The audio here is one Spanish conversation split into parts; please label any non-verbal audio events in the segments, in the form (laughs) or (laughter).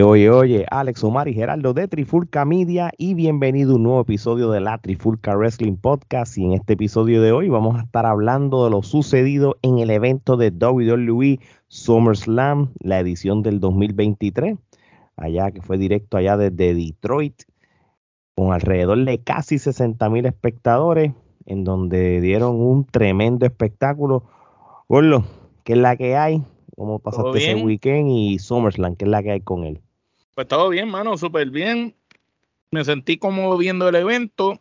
Oye, oye, Alex Omar y Geraldo de Trifulca Media y bienvenido a un nuevo episodio de la Trifulca Wrestling Podcast y en este episodio de hoy vamos a estar hablando de lo sucedido en el evento de WWE SummerSlam, la edición del 2023, allá que fue directo allá desde Detroit, con alrededor de casi 60 mil espectadores, en donde dieron un tremendo espectáculo. Gorlo, ¿qué es la que hay? ¿Cómo pasaste ese weekend y SummerSlam? ¿Qué es la que hay con él? Pues todo bien, mano, súper bien. Me sentí como viendo el evento.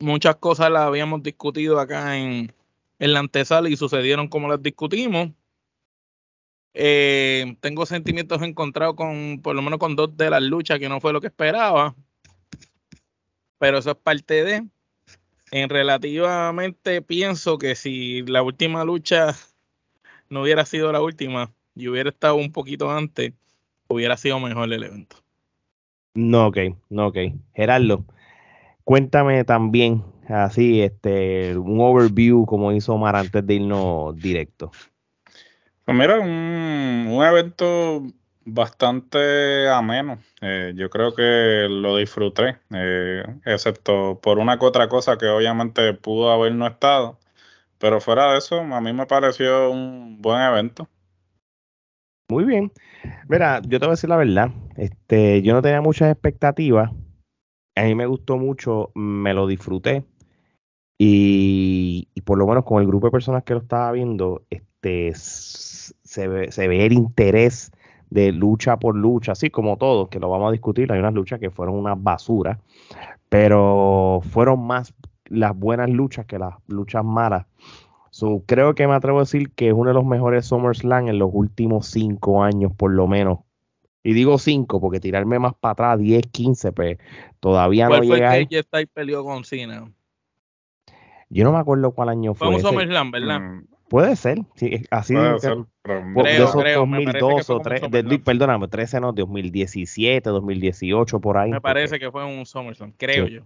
Muchas cosas las habíamos discutido acá en, en la antesala y sucedieron como las discutimos. Eh, tengo sentimientos encontrados con, por lo menos con dos de las luchas que no fue lo que esperaba. Pero eso es parte de. En relativamente pienso que si la última lucha no hubiera sido la última y hubiera estado un poquito antes, hubiera sido mejor el evento. No, ok, no, ok. Gerardo, cuéntame también, así, este, un overview como hizo Omar antes de irnos directo. Pues mira, un, un evento bastante ameno. Eh, yo creo que lo disfruté, eh, excepto por una que otra cosa que obviamente pudo haber no estado. Pero fuera de eso, a mí me pareció un buen evento. Muy bien. Mira, yo te voy a decir la verdad. Este, yo no tenía muchas expectativas. A mí me gustó mucho, me lo disfruté. Y, por lo menos con el grupo de personas que lo estaba viendo, este, se, ve, se ve el interés de lucha por lucha, así como todos, que lo vamos a discutir. Hay unas luchas que fueron una basura, pero fueron más las buenas luchas que las luchas malas. So, creo que me atrevo a decir que es uno de los mejores SummerSlam en los últimos cinco años, por lo menos. Y digo cinco, porque tirarme más para atrás, 10, 15, pues todavía no llega. Que peleó con Cena? Yo no me acuerdo cuál año fue. Fue un SummerSlam, ¿verdad? Mm, puede ser, sí, así Puede ser, de esos 2002 o 3, perdóname, 13 no, 2017, 2018, por ahí. Me parece que fue un SummerSlam, creo yo.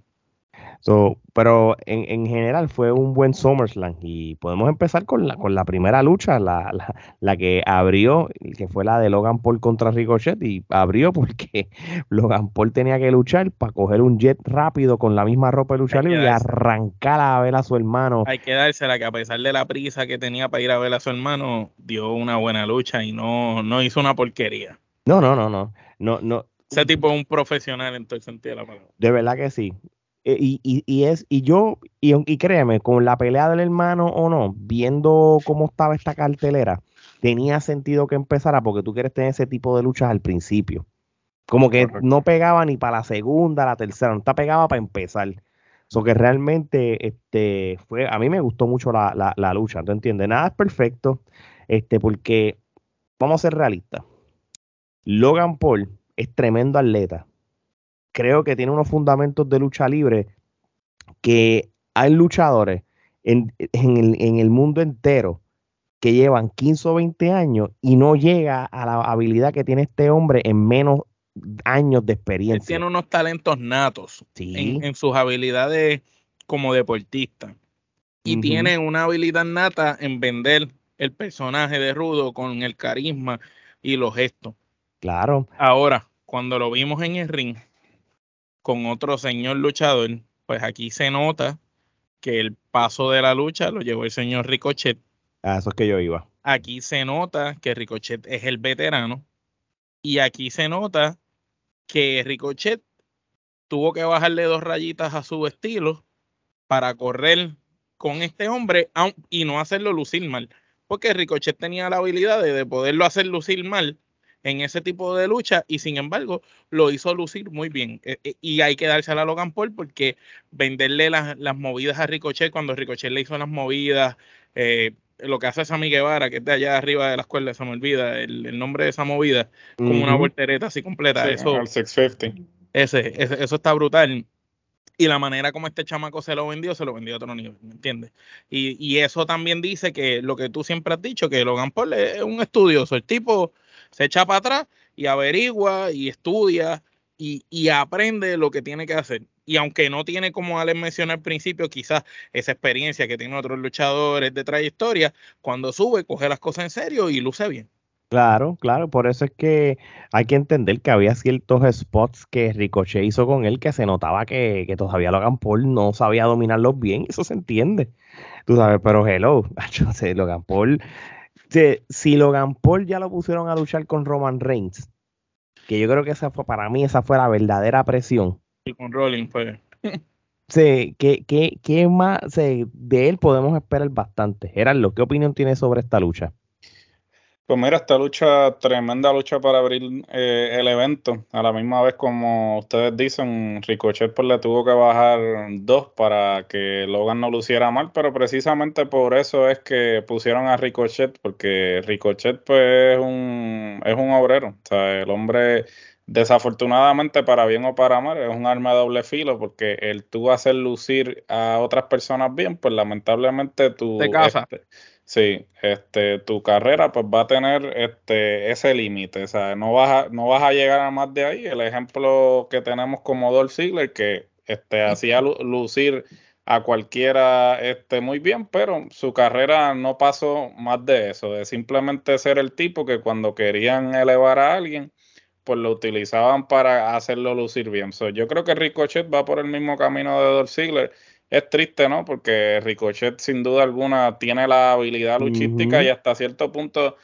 So, pero en, en, general fue un buen SummerSlam y podemos empezar con la, con la primera lucha, la, la, la, que abrió, que fue la de Logan Paul contra Ricochet y abrió (laughs) porque Logan Paul tenía que luchar para coger un jet rápido con la misma ropa de luchar y arrancar a ver a su hermano. Hay que dársela que a pesar de la prisa que tenía para ir a ver a su hermano, dio una buena lucha y no, no hizo una porquería. No, no, no, no. no, no. Ese tipo es un profesional en todo el sentido de la palabra. De verdad que sí. Eh, y, y, y, es, y yo, y, y, créeme, con la pelea del hermano o no, viendo cómo estaba esta cartelera, tenía sentido que empezara porque tú quieres tener ese tipo de luchas al principio. Como que no pegaba ni para la segunda, la tercera, no te pegaba para empezar. So que realmente, este, fue, a mí me gustó mucho la, la, la lucha, ¿tú entiendes? Nada es perfecto, este, porque, vamos a ser realistas, Logan Paul es tremendo atleta, creo que tiene unos fundamentos de lucha libre que hay luchadores en, el, mundo entero que llevan 15 o 20 años y no llega a la habilidad que tiene este hombre en menos años de experiencia. tiene unos talentos natos en, sus habilidades como deportista. Y tiene una habilidad nata en vender el personaje de Rudo con el carisma y los gestos. Claro. Ahora, cuando lo vimos en el ring, con otro señor luchador, pues aquí se nota que el paso de la lucha lo llevó el señor Ricochet. Ah, eso es que yo iba. Aquí se nota que Ricochet es el veterano. Y aquí se nota que Ricochet tuvo que bajarle dos rayitas a su estilo para correr con este hombre y no hacerlo lucir mal. Porque Ricochet tenía la habilidad de, de poderlo hacer lucir mal en ese tipo de lucha y sin embargo lo hizo lucir muy bien. E, e, y hay que darse a Logan Paul porque venderle las, movidas a Ricochet cuando Ricochet le hizo las movidas, eh, lo que hace Sammy Guevara, que es de allá arriba de la escuela, se me olvida el, nombre de esa movida, como una voltereta así completa. eso, al 650. Ese, ese, eso está brutal. y la manera como este chamaco se lo vendió, se lo vendió a otro nivel, ¿me entiendes? Y, y, eso también dice que lo que tú siempre has dicho, que Logan Paul es un estudioso, el tipo se echa para atrás y averigua y estudia y, y aprende lo que tiene que hacer. Y aunque no tiene, como Alex mencionó al principio, quizás esa experiencia que tienen otros luchadores de trayectoria, cuando sube, coge las cosas en serio y luce bien. Claro, claro, por eso es que hay que entender que había ciertos spots que Ricochet hizo con él que se notaba que, que todavía Logan Paul no sabía dominarlos bien, eso se entiende. Tú sabes, pero hello, (laughs) Logan Paul, si, si Logan Paul ya lo pusieron a luchar con Roman Reigns, que yo creo que esa fue, para mí esa fue la verdadera presión. Y con Rollins fue. (laughs) Sí, ¿qué, qué, qué más de él podemos esperar bastante? Gerardo, ¿qué opinión tienes sobre esta lucha? Pues mira, esta lucha, tremenda lucha para abrir eh, el evento. A la misma vez, como ustedes dicen, Ricochet pues le tuvo que bajar dos para que Logan no luciera mal, pero precisamente por eso es que pusieron a Ricochet, porque Ricochet pues es un, es un obrero. O sea, el hombre, desafortunadamente, para bien o para mal, es un arma de doble filo, porque el tú hacer lucir a otras personas bien, pues lamentablemente tú... Casa. Este, Sí, este, tu carrera pues va a tener este, ese límite, o sea, no vas, a, no vas a llegar a más de ahí. El ejemplo que tenemos como Dolph Ziggler, que este, hacía lucir a cualquiera este, muy bien, pero su carrera no pasó más de eso, de simplemente ser el tipo que cuando querían elevar a alguien, pues lo utilizaban para hacerlo lucir bien. yo creo que Ricochet va por el mismo camino de Dolph Ziggler es triste, ¿no? Porque Ricochet sin duda alguna tiene la habilidad luchística y hasta cierto punto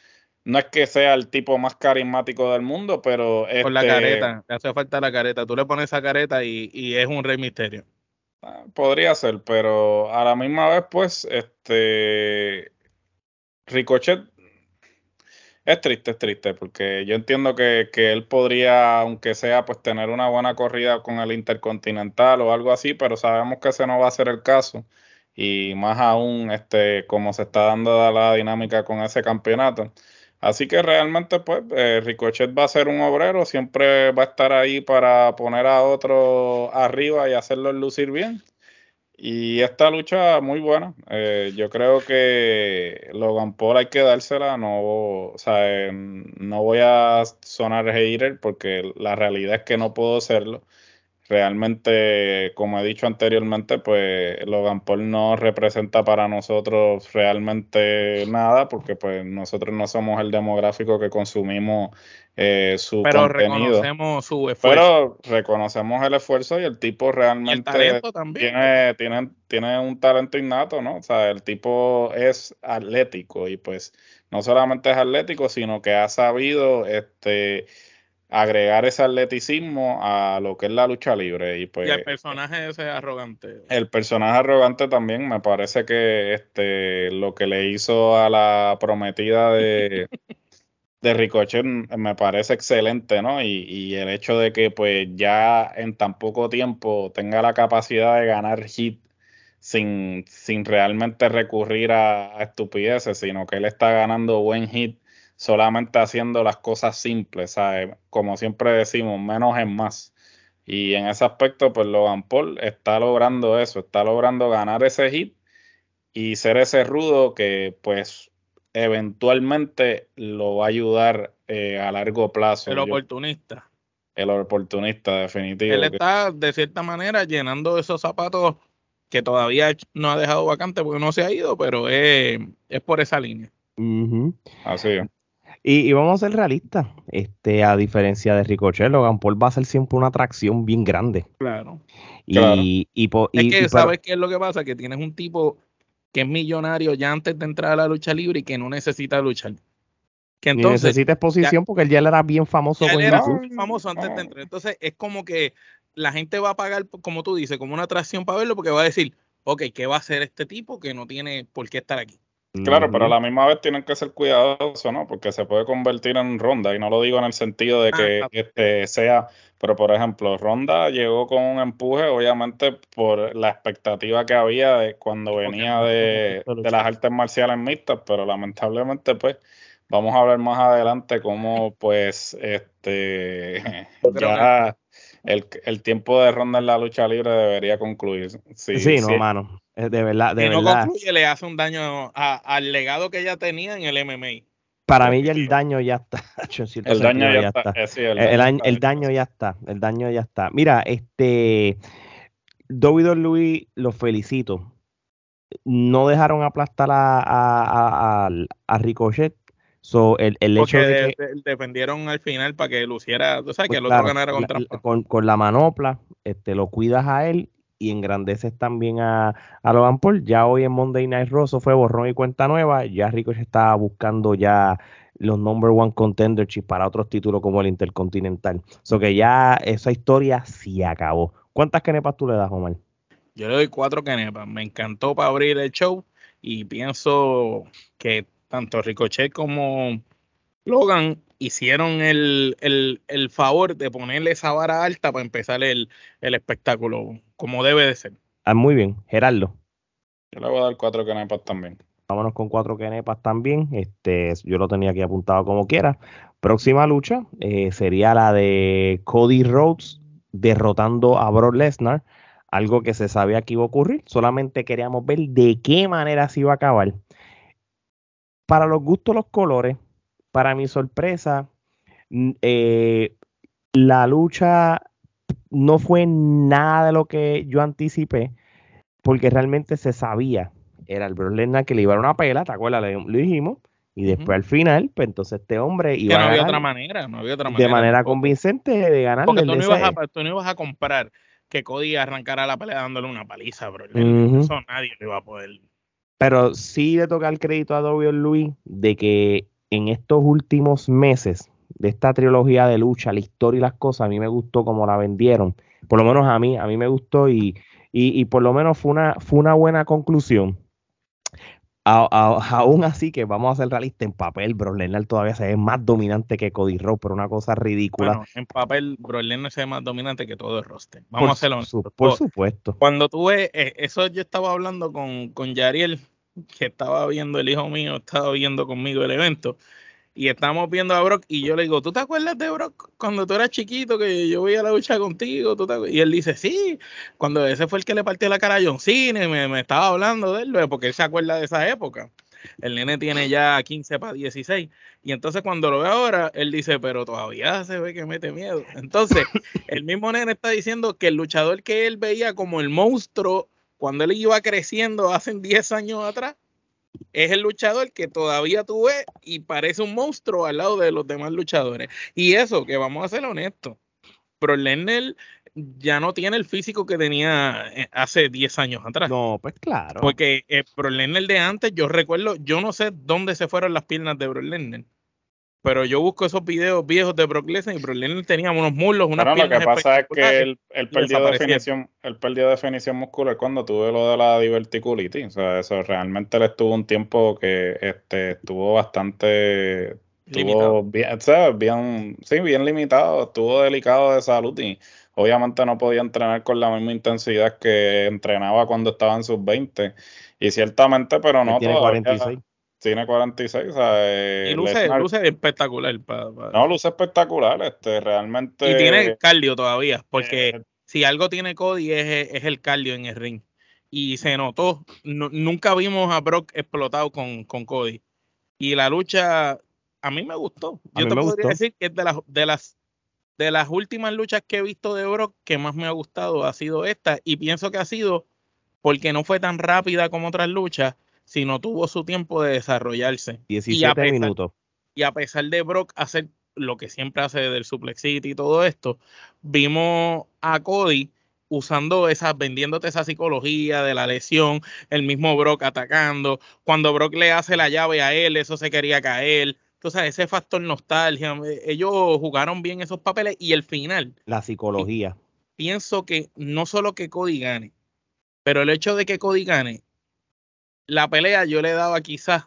no es que sea el tipo más carismático del mundo, pero... Con la este careta, le hace falta la careta. Tú le pones esa careta y, y es un rey misterio. Ah, podría ser, pero a la misma vez, pues, este... Ricochet es triste, es triste, porque yo entiendo que, que, él podría, aunque sea, pues tener una buena corrida con el Intercontinental o algo así, pero sabemos que ese no va a ser el caso. Y más aún, este, como se está dando la dinámica con ese campeonato. Así que realmente, pues, eh, Ricochet va a ser un obrero, siempre va a estar ahí para poner a otro arriba y hacerlo lucir bien. Y esta lucha muy buena. Eh, yo creo que Logan Paul hay que dársela. No, o sea, no voy a sonar hater porque la realidad es que no puedo serlo realmente, como he dicho anteriormente, pues Logan Paul no representa para nosotros realmente nada, porque pues nosotros no somos el demográfico que consumimos eh, su Pero reconocemos su esfuerzo. Pero reconocemos el esfuerzo y el tipo realmente Tiene, tiene, tiene un talento innato, ¿no? O sea, el tipo es atlético y pues no solamente es atlético, sino que ha sabido este agregar ese atleticismo a lo que es la lucha libre. Y, pues, el personaje ese arrogante. El personaje arrogante también me parece que este lo que le hizo a la prometida de, (laughs) de Ricochet me parece excelente, ¿no? Y, el hecho de que pues ya en tan poco tiempo tenga la capacidad de ganar hit sin, sin realmente recurrir a, a estupideces, sino que él está ganando buen hit solamente haciendo las cosas simples, ¿sabes? Como siempre decimos, menos es más. Y en ese aspecto, pues Logan Paul está logrando eso, está logrando ganar ese hit y ser ese rudo que pues eventualmente lo va a ayudar eh, a largo plazo. El oportunista. el oportunista, definitivo. Él está de cierta manera llenando esos zapatos que todavía no ha dejado vacante porque no se ha ido, pero es, por esa línea. Así es. Y, vamos a ser realistas, este, a diferencia de Ricochet, Logan Paul va a ser siempre una atracción bien grande. Claro. Y, es que, ¿sabes qué es lo que pasa? Que tienes un tipo que es millonario ya antes de entrar a la lucha libre y que no necesita luchar. Que entonces, necesita exposición porque él ya era bien famoso. Él era famoso antes de entrar. Entonces es como que la gente va a pagar, como tú dices, como una atracción para verlo porque va a decir, ok, ¿qué va a hacer este tipo que no tiene por qué estar aquí? Claro, pero a la misma vez tienen que ser cuidadosos, ¿no? Porque se puede convertir en ronda, y no lo digo en el sentido de que este sea, pero por ejemplo, Ronda llegó con un empuje, obviamente, por la expectativa que había de cuando venía de, de las artes marciales mixtas, pero lamentablemente, pues, vamos a ver más adelante cómo, pues, este, (laughs) ya el, tiempo de ronda en la lucha libre debería concluir. Sí, sí no, mano. De verdad, de si no concluye, le hace un daño al legado que ella tenía en el MMA. Para mí ya el daño ya está. (laughs) el daño ya, está. el, daño ya está. El daño ya está. Mira, este Louis lo felicito. No dejaron aplastar a, a, Ricochet. So, el, el hecho de que, defendieron al final para que luciera, tú sabes, que el pues otro ganara con trampa. Con, con, la manopla, este, lo cuidas a él y engrandeces también a, a Logan Paul. Ya hoy en Monday Night Raw fue borrón y cuenta nueva. Ya Ricochet estaba buscando ya los number one contendership para otros títulos como el Intercontinental. So que ya esa historia se acabó. ¿Cuántas kenepas tú le das, Omar? Yo le doy cuatro kenepas. Me encantó para abrir el show y pienso que tanto Ricochet como Logan hicieron el, favor de ponerle esa vara alta para empezar el, espectáculo como debe de ser. Ah, muy bien, Gerardo. Yo le voy a dar cuatro kenepas también. Vámonos con cuatro kenepas también. Este, yo lo tenía aquí apuntado como quiera. Próxima lucha eh, sería la de Cody Rhodes derrotando a Brock Lesnar. Algo que se sabía que iba a ocurrir. Solamente queríamos ver de qué manera se iba a acabar. Para los gustos, los colores, para mi sorpresa, eh, la lucha no fue nada de lo que yo anticipé, porque realmente se sabía. Era el Brock Lesnar que le iba a dar una pela, ¿te acuerdas? Lo, dijimos. Y después al final, pues entonces este hombre iba que no había otra manera, no había otra manera. De manera convincente de ganar. Porque tú no, ibas a, tú no ibas a comprar que Cody arrancara la pelea dándole una paliza, bro. Eso nadie lo iba a poder. Pero sí le toca el crédito a W. Louis de que en estos últimos meses de esta trilogía de lucha, la historia y las cosas, a mí me gustó como la vendieron. Por lo menos a mí, a mí me gustó y, y, por lo menos fue una, fue una buena conclusión. aún así que vamos a ser realistas, en papel Bro Lesnar todavía se ve más dominante que Cody Rhodes, por una cosa ridícula. Bueno, en papel Bro Lesnar se ve más dominante que todo el roster. Vamos a hacerlo. por supuesto. Cuando tuve, eh, eso yo estaba hablando con, con Yariel que estaba viendo el hijo mío, estaba viendo conmigo el evento. Y estamos viendo a Brock y yo le digo, ¿tú te acuerdas de Brock cuando tú eras chiquito que yo veía la lucha contigo? y él dice, sí, cuando ese fue el que le partió la cara a John Cena, me, me estaba hablando de él, porque él se acuerda de esa época. El nene tiene ya 15 para 16. Y entonces cuando lo ve ahora, él dice, pero todavía se ve que mete miedo. Entonces, el mismo nene está diciendo que el luchador que él veía como el monstruo cuando él iba creciendo hace 10 años atrás, es el luchador que todavía tú ves y parece un monstruo al lado de los demás luchadores. Y eso, que vamos a ser honestos, Lennon ya no tiene el físico que tenía eh, hace 10 años atrás. No, pues claro. Porque el eh, de antes, yo recuerdo, yo no sé dónde se fueron las piernas de Lesnar pero yo busco esos videos viejos de Brock Lesnar y Brock Lesnar tenía unos muslos, unas Lo que pasa es que él, perdió definición, él perdió definición muscular cuando tuve lo de la diverticulitis. O sea, eso realmente le estuvo un tiempo que este estuvo bastante estuvo bien, bien, sí, bien limitado, estuvo delicado de salud y obviamente no podía entrenar con la misma intensidad que entrenaba cuando estaba en sus 20 y ciertamente, pero no tiene 46 tiene 46, o sea, eh, y luce, luce espectacular. No, luce espectacular, este, realmente. Y tiene cardio todavía, porque eh, si algo tiene Cody es, el cardio en el ring. Y se notó, nunca vimos a Brock explotado con, con, Cody. Y la lucha, a mí me gustó. Yo te podría decir que es de las, de las de las últimas luchas que he visto de Brock que más me ha gustado ha sido esta. Y pienso que ha sido porque no fue tan rápida como otras luchas sino tuvo su tiempo de desarrollarse. 17 minutos. Y a pesar de Brock hacer lo que siempre hace del Suplex City y todo esto, vimos a Cody usando esas, vendiéndote esa psicología de la lesión, el mismo Brock atacando, cuando Brock le hace la llave a él, eso se quería caer. Entonces, ese factor nostalgia, ellos jugaron bien esos papeles y el final. La psicología. Pienso que no solo que Cody gane, pero el hecho de que Cody gane la pelea yo le daba quizás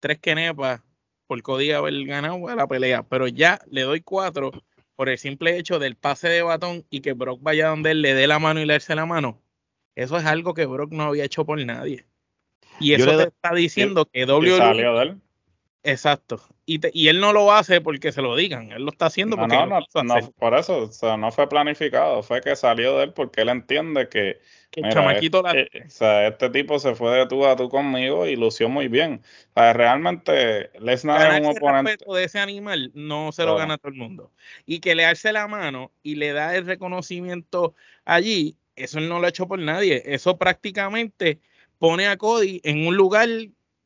tres quenepas por Cody haber ganado la pelea, pero ya le doy cuatro por el simple hecho del pase de batón y que Brock vaya donde él le dé la mano y le la mano. Eso es algo que Brock no había hecho por nadie. Y eso te está diciendo que W. Salió de él. Exacto. Y, y, él no lo hace porque se lo digan, él lo está haciendo porque no, no, por eso, o sea, no fue planificado, fue que salió de él porque él entiende que, chamaquito este, o sea, este tipo se fue de tú a tú conmigo y lució muy bien. O sea, realmente Lesnar es un oponente. respeto de ese animal no se lo gana todo el mundo. Y que le alce la mano y le da el reconocimiento allí, eso él no lo ha hecho por nadie. Eso prácticamente pone a Cody en un lugar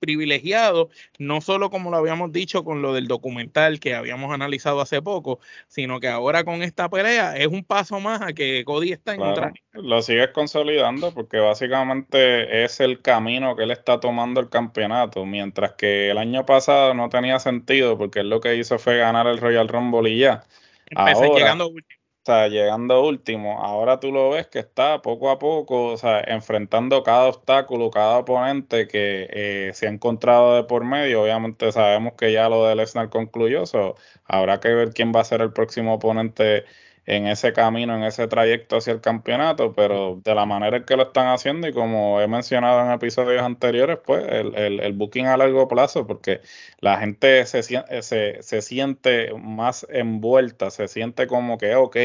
privilegiado, no solo como lo habíamos dicho con lo del documental que habíamos analizado hace poco, sino que ahora con esta pelea es un paso más a que Cody está en otra. Lo sigues consolidando porque básicamente es el camino que él está tomando el campeonato, mientras que el año pasado no tenía sentido porque él lo que hizo fue ganar el Royal Rumble y ya. Empecé llegando último o sea, llegando último, ahora tú lo ves que está poco a poco, o sea, enfrentando cada obstáculo, cada oponente que eh, se ha encontrado de por medio. Obviamente sabemos que ya lo de Lesnar concluyó, so, habrá que ver quién va a ser el próximo oponente en ese camino, en ese trayecto hacia el campeonato, pero de la manera en que lo están haciendo y como he mencionado en episodios anteriores, pues el, el, booking a largo plazo, porque la gente se, se, se siente más envuelta, se siente como que, ok,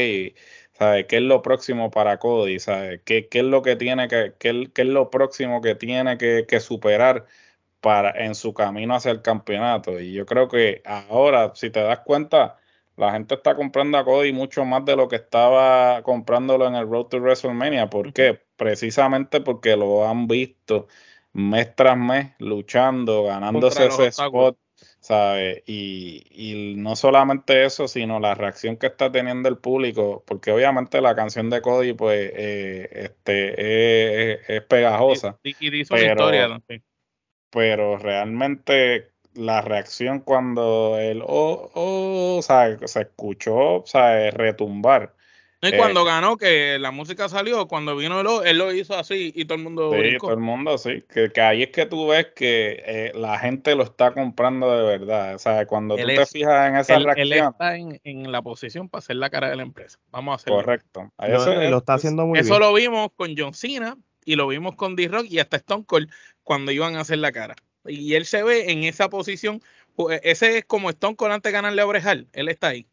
¿sabe? ¿Qué es lo próximo para Cody? ¿sabe? ¿Qué, ¿Qué, es lo que tiene que, qué, qué es lo próximo que tiene que, que superar? para en su camino hacia el campeonato. Y yo creo que ahora, si te das cuenta, la gente está comprando a Cody mucho más de lo que estaba comprándolo en el Road to WrestleMania. ¿Por qué? Precisamente porque lo han visto mes tras mes luchando, ganándose ese spot, ¿sabes? Y, no solamente eso, sino la reacción que está teniendo el público, porque obviamente la canción de Cody, pues, eh, este, es, pegajosa. Y, historia Pero realmente la reacción cuando el oh, oh, o sea, se escuchó, o sea, retumbar. Y cuando eh, ganó, que la música salió, cuando vino el él lo hizo así y todo el mundo. Sí, todo el mundo sí. Que, ahí es que tú ves que eh, la gente lo está comprando de verdad. O sea, cuando tú te fijas en esa reacción. Él está en, la posición para hacer la cara de la empresa. Vamos a hacerlo. Correcto. Eso, lo está haciendo muy Eso lo vimos con John Cena y lo vimos con D-Rock y hasta Stone Cold cuando iban a hacer la cara y él se ve en esa posición. Pues, ese es como Stone Cold antes de ganarle a Brejal. Él está ahí.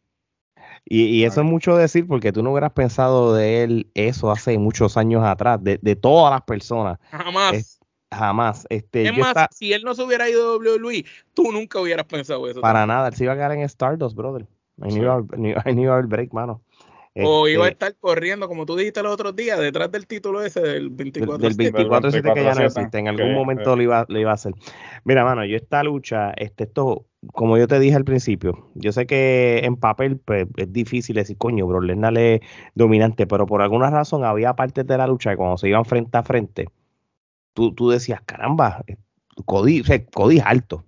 Y, eso es mucho decir porque tú no hubieras pensado de él eso hace muchos años atrás, de, todas las personas. Jamás. jamás. Este, es más, si él no se hubiera ido a WWE, tú nunca hubieras pensado eso. Para nada, él se iba a quedar en Stardust, brother. I knew, I break, mano. O iba a este estar corriendo, como tú dijiste los otros días, detrás del título ese del 24 Del 24 7 que ya no existe. En algún momento lo iba, iba a hacer. Mira, mano, yo esta lucha, este, esto, como yo te dije al principio, yo sé que en papel pues, es difícil decir, coño, bro, Lesnar es dominante, pero por alguna razón había partes de la lucha que cuando se iban frente a frente, tú, tú decías, caramba, Cody, o sea, Cody es alto.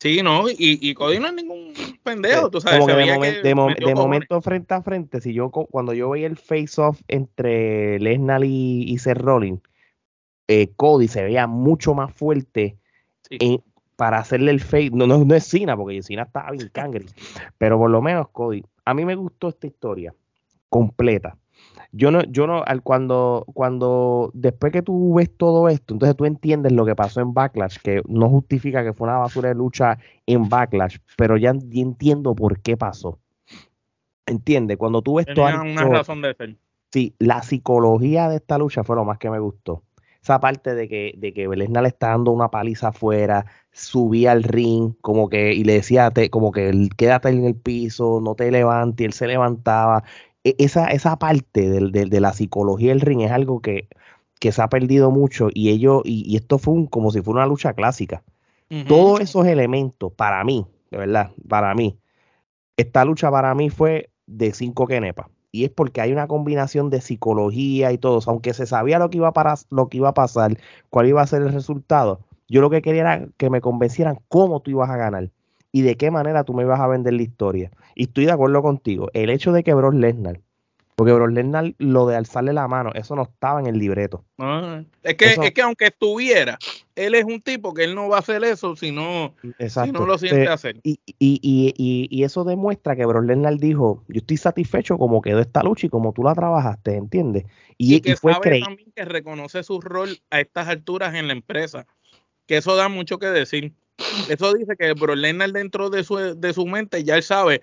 Sí, no, y, y Cody no es ningún pendejo, tú sabes. de, momento frente a frente, si yo cuando yo veía el face-off entre Lesnar y, y Seth Rollins, eh, Cody se veía mucho más fuerte para hacerle el face. No, no, es Cena, porque Cena estaba bien (laughs) cangre. pero por lo menos Cody. A mí me gustó esta historia completa yo no, yo no, al cuando, cuando, después que tú ves todo esto, entonces tú entiendes lo que pasó en Backlash, que no justifica que fue una basura de lucha en Backlash, pero ya, entiendo por qué pasó. Entiende, cuando tú ves todo. una razón de ser. Sí, la psicología de esta lucha fue lo más que me gustó. Esa parte de que, de que Belesna le está dando una paliza afuera, subía al ring, como que, y le decía, te, como que quédate en el piso, no te levantes, y él se levantaba, esa, esa parte de, la psicología del ring es algo que, se ha perdido mucho y ellos, y, esto fue un, como si fuera una lucha clásica. Todos esos elementos, para mí, de verdad, para mí, esta lucha para mí fue de cinco kenepas. Y es porque hay una combinación de psicología y todo. Aunque se sabía lo que, iba para, lo que iba a pasar, cuál iba a ser el resultado, yo lo que quería era que me convencieran cómo tú ibas a ganar y de qué manera tú me ibas a vender la historia. Y estoy de acuerdo contigo. El hecho de que Brock Lesnar, porque Brock Lesnar lo de alzarle la mano, eso no estaba en el libreto. Ah, es, que, es que aunque estuviera, él es un tipo que él no va a hacer eso si no, si no lo siente hacer. Y, y, y, y, eso demuestra que Brock Lesnar dijo, yo estoy satisfecho como quedó esta lucha y como tú la trabajaste, ¿entiendes? Y, que fue sabe también que reconoce su rol a estas alturas en la empresa, que eso da mucho que decir Eso dice que Brock dentro de su, de su mente ya él sabe,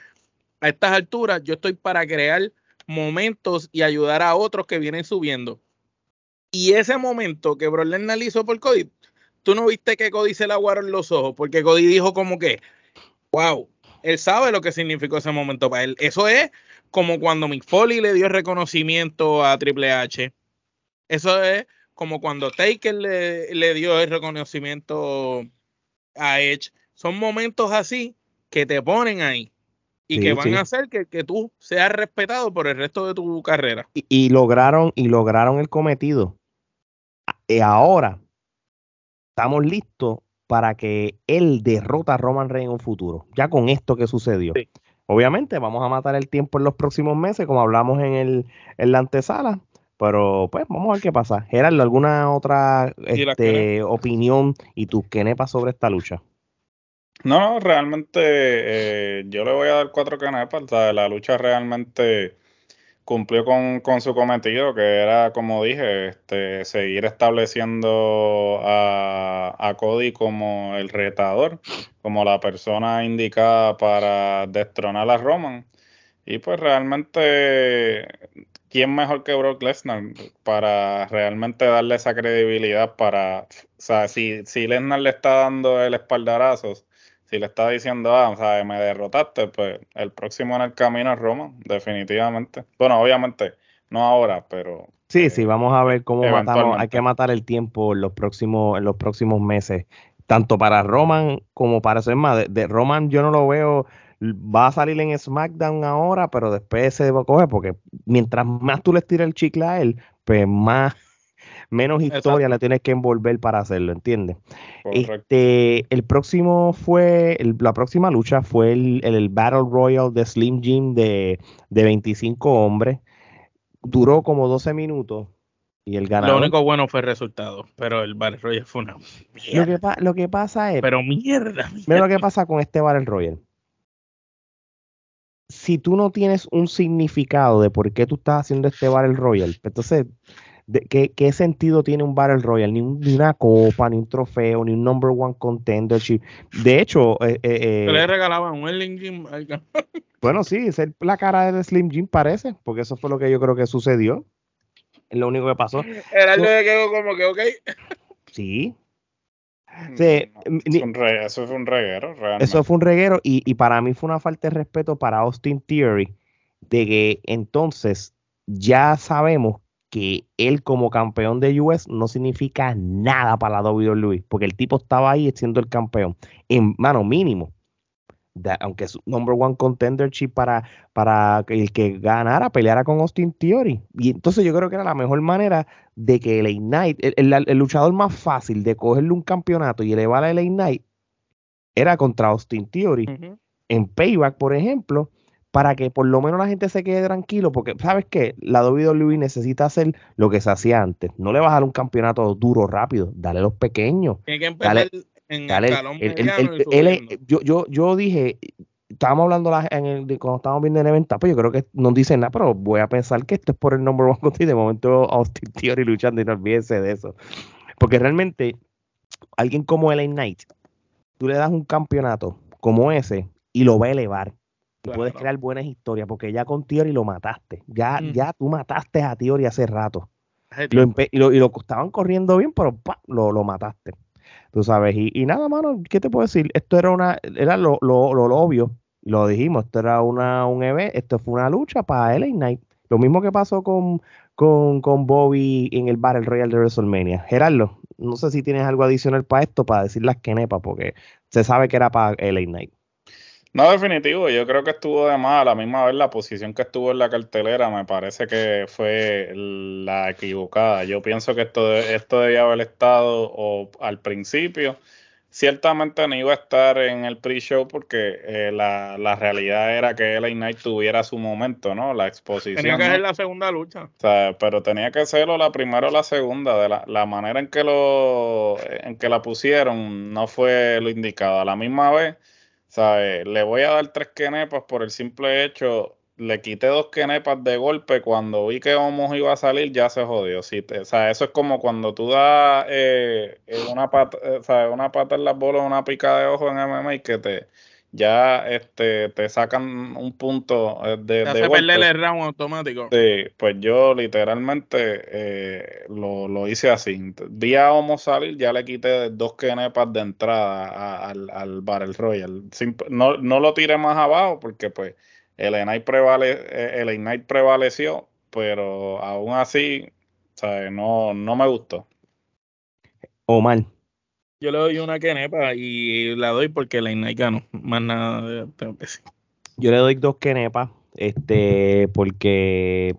a estas alturas yo estoy para crear momentos y ayudar a otros que vienen subiendo. Y ese momento que Brock Lesnar hizo por Cody, tú no viste que Cody se le aguaron los ojos, porque Cody dijo como que, wow, él sabe lo que significó ese momento para él. Eso es como cuando Mick Foley le dio reconocimiento a Triple H. Eso es como cuando Taker le, le dio el reconocimiento a Edge. Son momentos así que te ponen ahí y Sí, que van sí. a hacer que, que tú seas respetado por el resto de tu carrera. Y, y lograron, y lograron el cometido. Y ahora estamos listos para que él derrota a Roman Reigns en un futuro. Ya con esto que sucedió. Sí. Obviamente vamos a matar el tiempo en los próximos meses, como hablamos en, el, en la antesala. Pero pues vamos a ver qué pasa. Gerardo, ¿alguna otra este, opinión y tus quenepas sobre esta lucha? No, no, realmente eh, yo le voy a dar cuatro canepas. o sea, La lucha realmente cumplió con, con su cometido, que era, como dije, este, seguir estableciendo a, a Cody como el retador, como la persona indicada para destronar a Roman. Y pues realmente, ¿quién mejor que Brock Lesnar para realmente darle esa credibilidad para, o sea, si, si Lesnar le está dando el espaldarazo, si le está diciendo, ah, o sea, me derrotaste, pues el próximo en el camino es Roman, definitivamente. Bueno, obviamente, no ahora, pero Sí, sí, vamos a ver cómo matamos. Hay que matar el tiempo en los próximos, en los próximos meses, tanto para Roman como para eso. Es más, de, de Roman yo no lo veo. Va a salir en SmackDown ahora, pero después se va a coger, porque mientras más tú le tiras el chicle a él, pues más, (laughs) menos historia Exacto. le tienes que envolver para hacerlo, ¿entiendes? correcto. Este, el próximo fue, el- la próxima lucha fue el, el- Battle Royal de Slim Jim de, de 25 hombres. Duró como 12 minutos y el Lo ganador. único bueno fue el resultado, pero el Battle Royale fue una lo, mierda. que lo que pasa es, Pero mierda. mira lo que pasa con este Battle Royal. Si tú no tienes un significado de por qué tú estás haciendo este Battle Royal, pues entonces, de- ¿qué, qué sentido tiene un Battle Royal? Ni, un- ni una copa, ni un trofeo, ni un number one contendership. De hecho, eh, eh, eh, le regalaban un Erling Jim (laughs) Bueno, sí, ser la cara de Slim Jim parece, porque eso fue lo que yo creo que sucedió. Es lo único que pasó. Era el No. de quedó como que, ok. Sí. Sí, re- eso fue un reguero, realmente. Eso fue un reguero y, y para mí fue una falta de respeto para Austin Theory, de que entonces ya sabemos que él como campeón de US no significa nada para la WWE, porque el tipo estaba ahí siendo el campeón, en mano mínimo. Aunque es number one contendership para, para que el que ganara peleara con Austin Theory. Y entonces yo creo que era la mejor manera de que el Knight, el, el- el luchador más fácil de cogerle un campeonato y elevar a LA Knight era contra Austin Theory en Payback, por ejemplo, para que por lo menos la gente se quede tranquilo, porque ¿sabes qué? La WWE necesita hacer lo que se hacía antes. No le vas a dar un campeonato duro rápido, dale los pequeños. Tiene que empezar Dale, en Dale, el- él yo, yo, yo dije, estábamos hablando la- en el, de cuando estábamos viendo el evento, pues yo creo que no dicen nada, pero voy a pensar que esto es por el number one contest y de momento Austin Theory luchando y no olvídense de eso. Porque realmente, alguien como LA Knight, tú le das un campeonato como ese y lo va a elevar. Y puedes crear buenas historias, porque ya con Theory lo mataste. Ya, ya tú mataste a Theory hace rato. Lo y, lo, y lo estaban corriendo bien, pero ¡pa! lo, lo mataste. Tú sabes, y, y nada, mano, ¿qué te puedo decir? Esto era una, era lo, lo, lo, obvio, lo dijimos, esto era una, un evento, esto fue una lucha para LA Knight. Lo mismo que pasó con, con, con Bobby en el Battle Royale de WrestleMania. Gerardo, no sé si tienes algo adicional para esto, para decir las quenepas, porque se sabe que era para LA Knight. No, definitivo, yo creo que estuvo de más a la misma vez la posición que estuvo en la cartelera, me parece que fue la equivocada. Yo pienso que esto, esto debía haber estado o al principio. Ciertamente no iba a estar en el pre-show porque eh, la, la realidad era que LA Knight tuviera su momento, ¿no? La exposición. Tenía que ¿no? ser la segunda lucha. O sea, pero tenía que serlo la primera o la segunda. De la, la manera en que lo en que la pusieron no fue lo indicado. A la misma vez, ¿sabes? Le voy a dar tres quenepas por el simple hecho le quité dos kenepas de golpe. Cuando vi que Homos iba a salir, ya se jodió. O sea, eso es como cuando tú das eh, una, pata, eh, una pata en las bolas, una pica de ojo en MMA y que te ya este, te sacan un punto eh, de, te hace perder el round automático. Sí, pues yo literalmente eh, lo, lo, hice así. Vi a Homo salir, ya le quité dos kenepas de entrada al, al Battle Royale. no, no lo tiré más abajo porque pues el Ignite, prevale, eh, el Ignite prevaleció, pero aún así, ¿sabes? No, no me gustó. Omar. Yo le doy una kenepa y la doy porque la Ignite ganó. Más nada tengo que decir. Yo le doy dos kenepas, este, porque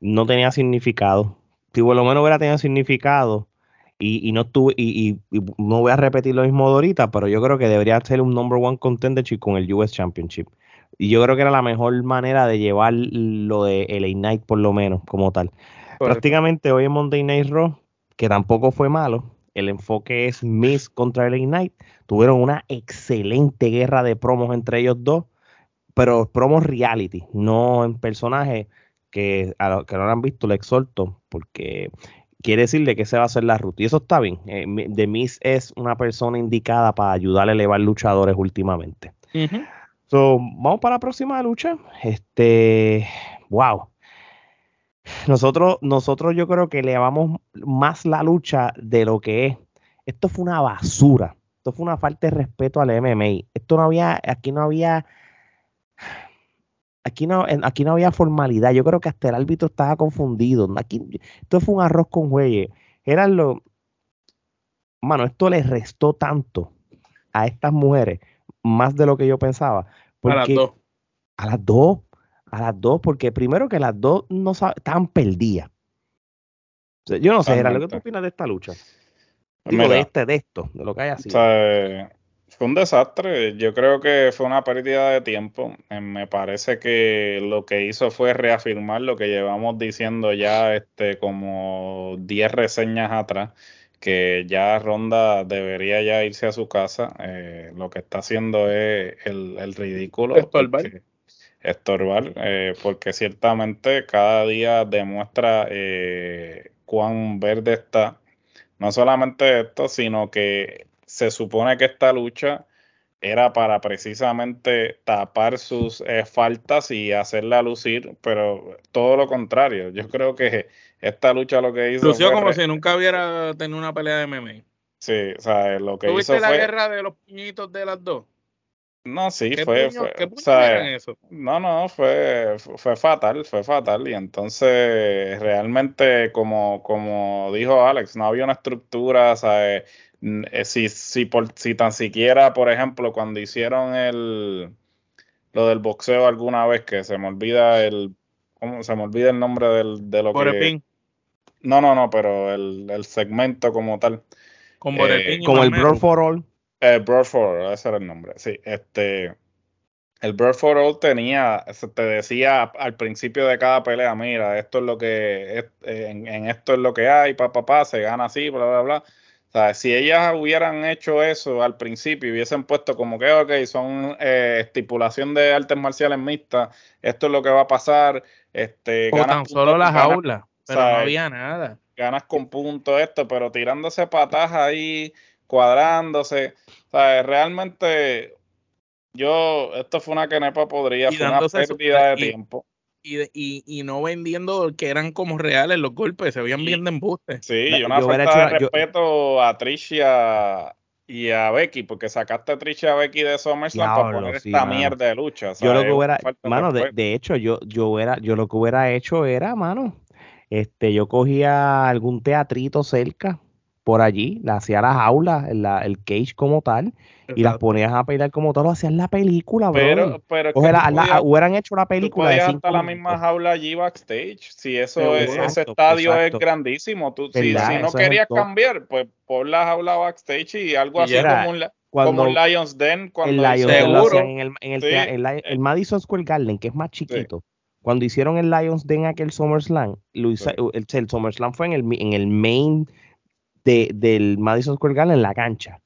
no tenía significado. Si por lo menos hubiera tenido significado y, y no tuve, y, y, no voy a repetir lo mismo de ahorita, pero yo creo que debería ser un number one contendership con el US Championship. Y yo creo que era la mejor manera de llevar lo de el Ignite por lo menos, como tal. Prácticamente hoy en Monday Night Raw, que tampoco fue malo, el enfoque es Miss contra el Ignite. Tuvieron una excelente guerra de promos entre ellos dos, pero promos reality, no en personaje que a los que no lo han visto le exhorto, porque quiere decirle que se va a hacer la ruta. Y eso está bien. Eh, The Miss es una persona indicada para ayudar a elevar luchadores últimamente. vamos para la próxima lucha. Este, wow nosotros, nosotros yo creo que elevamos más la lucha de lo que es. Esto fue una basura. Esto fue una falta de respeto al MMA. Esto no había, aquí no había, aquí no, aquí no había formalidad. Yo creo que hasta el árbitro estaba confundido. Aquí, esto fue un arroz con jueyes. Era lo, mano, esto le restó tanto a estas mujeres, más de lo que yo pensaba. a las dos. A las dos a las dos, porque primero que las dos no estaban perdidas. yo no sé, era lo que tú opinas de esta lucha. de este, de esto, de lo que hay así. fue un desastre. Yo creo que fue una pérdida de tiempo. Eh, me parece que lo que hizo fue reafirmar lo que llevamos diciendo ya este como 10 reseñas atrás que ya Ronda debería ya irse a su casa. Eh, lo que está haciendo es el, el ridículo estorbar, eh, porque ciertamente cada día demuestra eh, cuán verde está. No solamente esto, sino que se supone que esta lucha era para precisamente tapar sus eh, faltas y hacerla lucir, pero todo lo contrario. Yo creo que esta lucha lo que hizo. Lució como si nunca hubiera tenido una pelea de MMA. Sí, o sea, lo que ¿Tuviste la guerra de los puñitos de las dos? No, sí, fue, fue o sea, eso? no, no, fue, fue fatal, fue fatal y entonces realmente como, como dijo Alex, no había una estructura, ¿sabes? Eh, si, si, por, si tan siquiera, por ejemplo, cuando hicieron el lo del boxeo alguna vez, que se me olvida el, ¿cómo? se me olvida el nombre del, de lo que... No, no, no, pero el, el segmento como tal. Como, eh, como el Brawl for All. For All, ese era el nombre. Sí, este. El Bird for All tenía, te decía al principio de cada pelea, mira, esto es lo que, en, esto es lo que hay, pa, pa, pa, se gana así, bla, bla, bla. O sea, si ellas hubieran hecho eso al principio y hubiesen puesto como que, ok, son eh, estipulación de artes marciales mixtas, esto es lo que va a pasar. Este, o tan solo las aulas, pero no había nada. Ganas con punto esto, pero tirándose patas ahí cuadrándose. O sea, realmente yo, esto fue una quenepa podría, fue una pérdida de tiempo. Y, y, y, no vendiendo que eran como reales los golpes, se veían bien de embuste. Sí, y una falta de respeto a Tricia y a Becky, porque sacaste a Tricia y a Becky de SummerSlam para poner esta mierda de lucha. Yo lo que hubiera, mano, de, de, hecho, yo, yo, era, yo lo que hubiera hecho era, mano, este, yo cogía algún teatrito cerca, por allí, le hacía las aulas, el cage como tal, y las ponías a pelear como tal, lo hacían la película, pero, pero hubieran hecho la película. Tú hasta la misma jaula allí backstage, si eso es, ese estadio es grandísimo, tú, si, no querías cambiar, pues pon la jaula backstage y algo así como un, cuando, como Lions Den, cuando el seguro, en, el, en el, el, Madison Square Garden, que es más chiquito. Cuando hicieron el Lions Den aquel SummerSlam, el, el, SummerSlam fue en el, en el main de, del Madison Square Garden en la cancha.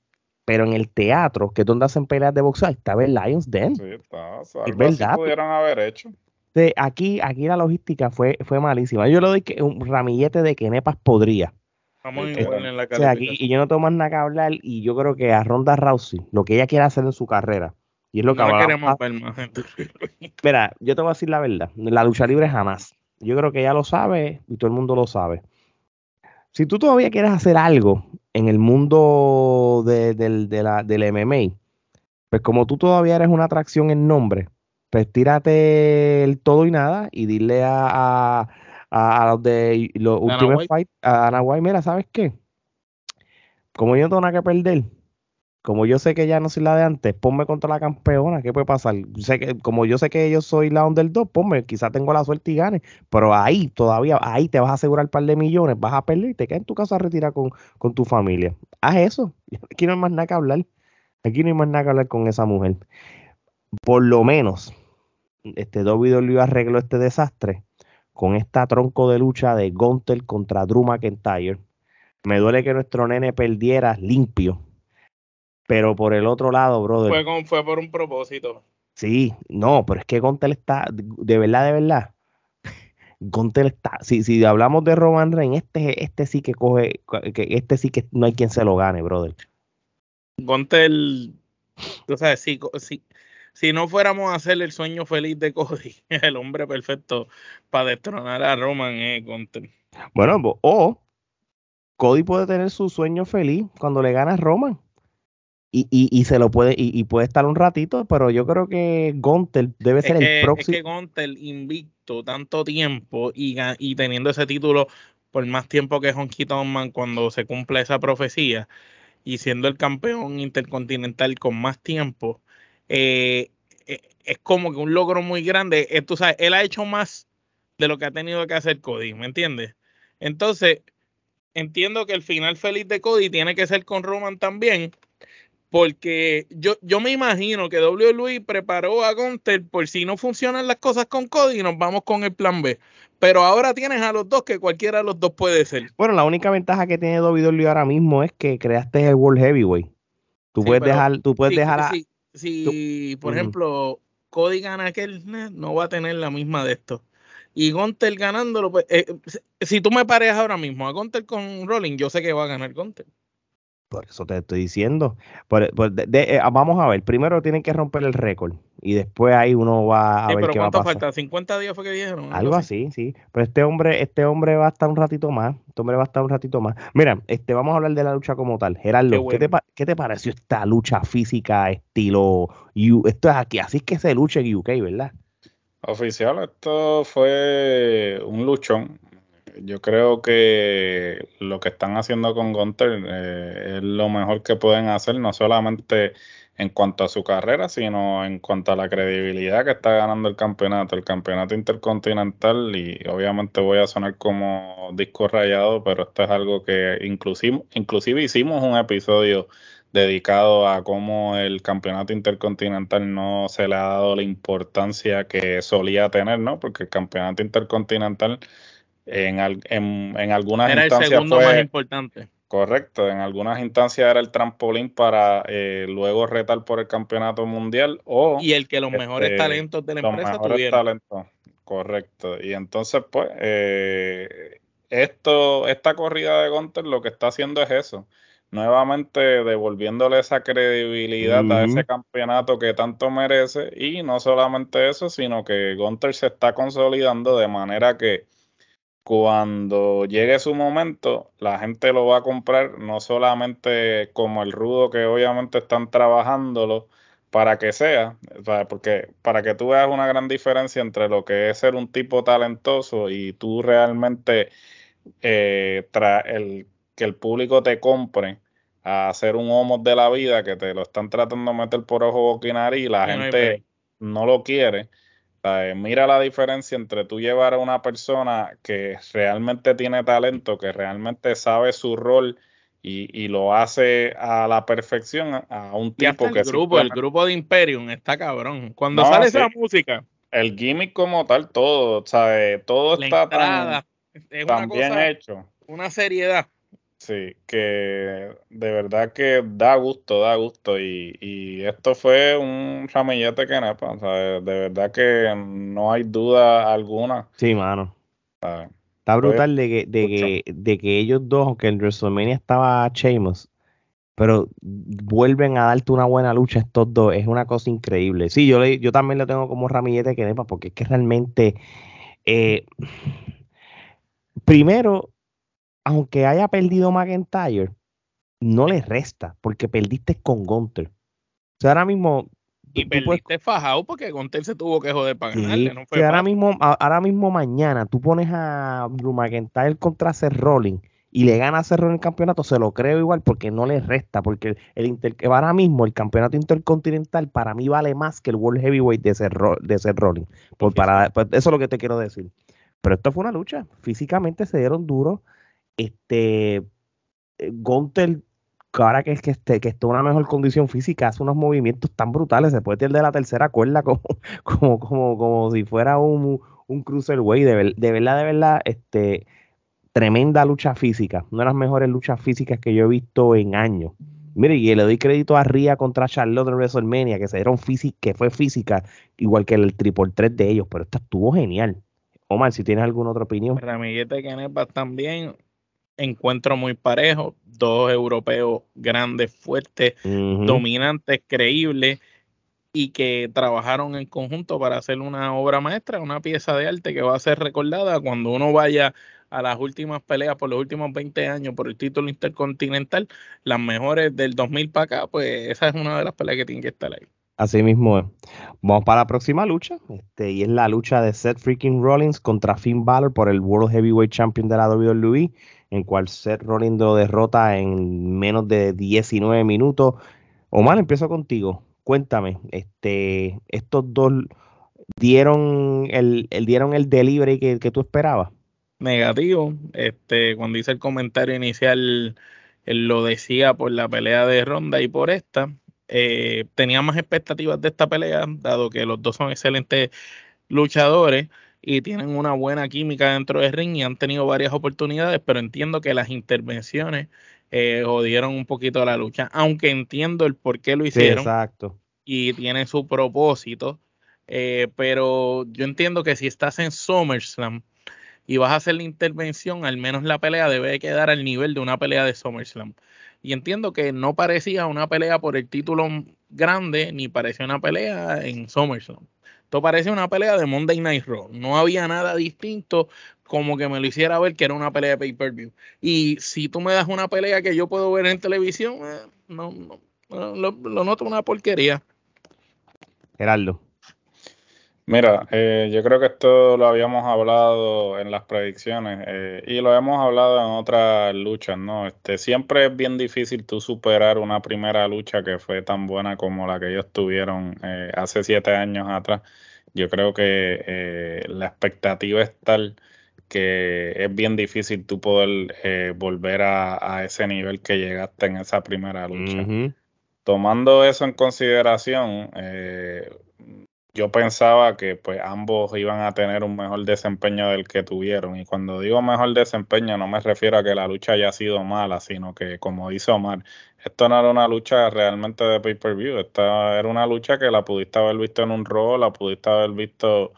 Pero en el teatro, que es donde hacen peleas de boxeo, estaba el Lions Den. Sí, está. es verdad. pudieron haber hecho. Sí, aquí, aquí la logística fue, fue malísima. Yo le doy que un ramillete de que Nepas podría. Vamos Eh, igual en la O sea, aquí, calificación. y yo no tengo más nada que hablar y yo creo que a Ronda Rousey, lo que ella quiere hacer en su carrera, y es lo que No queremos ver más, gente. (laughs) Mira, yo te voy a decir la verdad. La lucha libre jamás. Yo creo que ella lo sabe y todo el mundo lo sabe. Si tú todavía quieres hacer algo en el mundo de- del, de la- del MMA, pues como tú todavía eres una atracción en nombre, pues tírate el todo y nada y dile a, a, a- los de los Dana Ultimate White. Fight, a Ana White, mira, ¿sabes qué? Como yo no tengo nada que perder, como yo sé que ya no soy la de antes, ponme contra la campeona, ¿qué puede pasar? Sé que, como yo sé que yo soy la underdog, ponme, quizás tengo la suerte y gane, pero ahí todavía, ahí te vas a asegurar un par de millones, vas a perder y te quedas en tu casa a retirar con, con tu familia. Haz eso, (laughs) aquí no hay más nada que hablar, aquí no hay más nada que hablar con esa mujer. Por lo menos, este WWE arregló este desastre con esta tronco de lucha de Gunter contra Drew McIntyre. Me duele que nuestro nene perdiera limpio. Pero por el otro lado, brother, Fue, con, fue por un propósito. sí, no, pero es que Gunter está, de verdad, de verdad. Gunter está, si, si hablamos de Roman Reigns, este, este sí que coge, que este sí que no hay quien se lo gane, brother. Gunter, tú sabes, si, si, si no fuéramos a hacer el sueño feliz de Cody, (laughs) el hombre perfecto para destronar a Roman es Gunter. Bueno, o Cody puede tener su sueño feliz cuando le gana a Roman. Y, y, y se lo puede, y, y puede estar un ratito, pero yo creo que Gunter debe Es ser que, el es próximo. que Gunter invicto tanto tiempo y, y teniendo ese título por más tiempo que Honky Tonk cuando se cumple esa profecía y siendo el campeón intercontinental con más tiempo, eh, eh, es como que un logro muy grande. Eh, tú sabes, él ha hecho más de lo que ha tenido que hacer Cody, ¿me entiendes? Entonces, entiendo que el final feliz de Cody tiene que ser con Roman también, porque yo, yo me imagino que WWE preparó a Gunter por si no funcionan las cosas con Cody, nos vamos con el plan B. Pero ahora tienes a los dos que cualquiera de los dos puede ser. Bueno, la única ventaja que tiene WWE ahora mismo es que creaste el World Heavyweight. Tú Sí, puedes dejar, tú puedes dejar a, si- por ejemplo, Cody gana aquel, eh, no va a tener la misma de esto. Y Gunter ganándolo, pues, eh, si- si tú me parejas ahora mismo a Gunter con Rolling, yo sé que va a ganar Gunter. Por eso te estoy diciendo. Por- por- de- de- eh, vamos a ver, primero tienen que romper el récord y después ahí uno va a Sí, ver pero qué va a ¿cuánto pasar. falta? ¿50 días fue que dijeron? Algo así, sí. Pero este hombre, este hombre va a estar un ratito más. Este hombre va a estar un ratito más. Mira, este, vamos a hablar de la lucha como tal. Gerardo, Qué ¿qué, bueno. te, pa- qué te pareció esta lucha física estilo U- esto es aquí, así es que se lucha en UK, ¿verdad? Oficial, esto fue un luchón. Yo creo que lo que están haciendo con Gunter eh, es lo mejor que pueden hacer, no solamente en cuanto a su carrera, sino en cuanto a la credibilidad que está ganando el campeonato, el campeonato intercontinental. Y obviamente voy a sonar como disco rayado, pero esto es algo que inclusive, inclusive hicimos un episodio dedicado a cómo el campeonato intercontinental no se le ha dado la importancia que solía tener, ¿no? Porque el campeonato intercontinental en, al- en, en algunas Era el instancias segundo más fue importante. correcto, en algunas instancias era el trampolín para eh, luego retar por el campeonato mundial o Y el que los mejores este, talentos de la los empresa mejores tuvieron. talentos. Correcto. Y entonces, pues, eh, esto, esta corrida de Gunter lo que está haciendo es eso. Nuevamente devolviéndole esa credibilidad a ese campeonato que tanto merece. Y no solamente eso, sino que Gunter se está consolidando de manera que cuando llegue su momento, la gente lo va a comprar no solamente como el rudo que obviamente están trabajándolo para que sea, porque para que tú veas una gran diferencia entre lo que es ser un tipo talentoso y tú realmente eh, tra- el, que el público te compre a hacer un homo de la vida que te lo están tratando de meter por ojo, boca y nariz la no gente no lo quiere. Mira la diferencia entre tú llevar a una persona que realmente tiene talento, que realmente sabe su rol y, y lo hace a la perfección, a- un tipo el que grupo, el grupo de Imperium está cabrón. Cuando No, sale sí. esa música, el gimmick como tal, todo, eh, todo la está entrada, tan, es tan una bien cosa, hecho. una seriedad. Sí, que de verdad que da gusto, da gusto. Y, esto fue un ramillete que nepa, o sea, de verdad que no hay duda alguna. Sí, mano. Está brutal de que, de que, de que ellos dos, aunque en WrestleMania estaba Sheamus, pero vuelven a darte una buena lucha estos dos. Es una cosa increíble. Sí, yo, le, yo también lo tengo como ramillete que nepa, porque es que realmente. Eh, primero, aunque haya perdido McIntyre, no le resta, porque perdiste con Gunter. O sea, ahora mismo. Y perdiste fajado porque Gunter se tuvo que joder para ganarle. No fue ahora, mismo, ahora mismo, mañana, tú pones a Drew McIntyre contra Seth Rollins y le gana a Seth Rollins el campeonato, se lo creo igual porque no le resta. Porque el, ahora mismo el campeonato intercontinental para mí vale más que el World Heavyweight de Seth, de Rollins. Por, para, pues, eso es lo que te quiero decir. Pero esto fue una lucha. Físicamente se dieron duro este, eh, Gunter, ahora que, que, este, que está en una mejor condición física, hace unos movimientos tan brutales, se puede tirar de la tercera cuerda (laughs) como, como, como, como si fuera un, un cruiserweight, de, de verdad, de verdad, este, tremenda lucha física, una de las mejores luchas físicas que yo he visto en años. Mire, y le doy crédito a Ria contra Charlotte en WrestleMania, que se dieron física, que fue física, igual que el triple 3 de ellos, pero esta estuvo genial. Omar, si tienes alguna otra opinión. Ramillete Kenepa también, encuentro muy parejo, dos europeos grandes, fuertes, dominantes, creíbles y que trabajaron en conjunto para hacer una obra maestra, una pieza de arte que va a ser recordada cuando uno vaya a las últimas peleas por los últimos 20 años por el título intercontinental, las mejores del 2000 para acá, pues esa es una de las peleas que tienen que estar ahí. Así mismo es. Vamos para la próxima lucha, este, y es la lucha de Seth freaking Rollins contra Finn Balor por el World Heavyweight Champion de la WWE en cual Seth Rollins lo derrota en menos de 19 minutos. Omar, empiezo contigo. Cuéntame, este, estos dos dieron el, dieron el delivery que, que, tú esperabas. Negativo. Este, cuando hice el comentario inicial, él lo decía por la pelea de Ronda y por esta. Eh, tenía más expectativas de esta pelea, dado que los dos son excelentes luchadores y tienen una buena química dentro del ring y han tenido varias oportunidades, pero entiendo que las intervenciones eh, jodieron un poquito la lucha, aunque entiendo el por qué lo hicieron. exacto. Y tiene su propósito, eh, pero yo entiendo que si estás en SummerSlam y vas a hacer la intervención, al menos la pelea debe quedar al nivel de una pelea de SummerSlam. Y entiendo que no parecía una pelea por el título grande, ni parecía una pelea en SummerSlam. Esto parece una pelea de Monday Night Raw. No había nada distinto como que me lo hiciera ver que era una pelea de pay-per-view. Y si tú me das una pelea que yo puedo ver en televisión, eh, no, no, lo, noto una porquería. Gerardo. Mira, eh, yo creo que esto lo habíamos hablado en las predicciones eh, y lo hemos hablado en otras luchas, ¿no? Este, siempre es bien difícil tú superar una primera lucha que fue tan buena como la que ellos tuvieron eh, hace siete años atrás. Yo creo que la expectativa es tal que es bien difícil tú poder volver a, ese nivel que llegaste en esa primera lucha. Tomando eso en consideración, yo pensaba que pues ambos iban a tener un mejor desempeño del que tuvieron. Y cuando digo mejor desempeño no me refiero a que la lucha haya sido mala, sino que como dice Omar, esto no era una lucha realmente de pay-per-view, esta era una lucha que la pudiste haber visto en un rol, la pudiste haber visto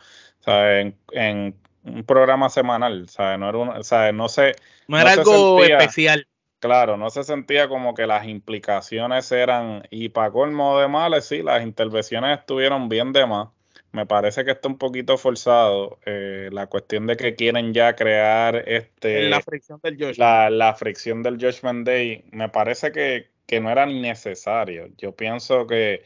En, un programa semanal, No era una, no sé. No era algo especial. Claro, no se sentía como que las implicaciones eran, y para colmo de males, sí, las intervenciones estuvieron bien de más. Me parece que está un poquito forzado eh, la cuestión de que quieren ya crear este la fricción del Judgment. La, la fricción del Judgment Day. Me parece que, no era ni necesario. Yo pienso que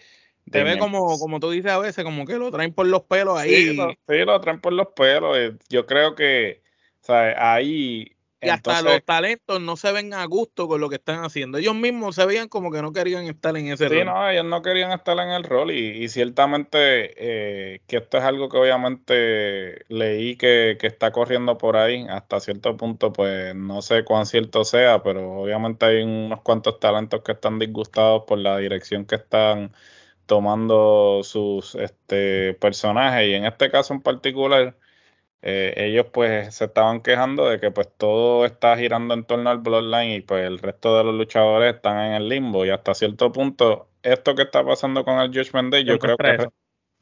te ve como, como tú dices a veces, como que lo traen por los pelos ahí. Sí, lo, sí, lo traen por los pelos. Eh, yo creo que, o sea, ahí y hasta los talentos no se ven a gusto con lo que están haciendo. Ellos mismos se veían como que no querían estar en ese rol. Sí, no, ellos no querían estar en el rol y, ciertamente eh, que esto es algo que obviamente leí que, que, está corriendo por ahí hasta cierto punto, pues no sé cuán cierto sea, pero obviamente hay unos cuantos talentos que están disgustados por la dirección que están tomando sus este, personajes y en este caso en particular eh, ellos pues se estaban quejando de que pues todo está girando en torno al Bloodline y pues el resto de los luchadores están en el limbo y hasta cierto punto esto que está pasando con el Judgment Day yo creo que,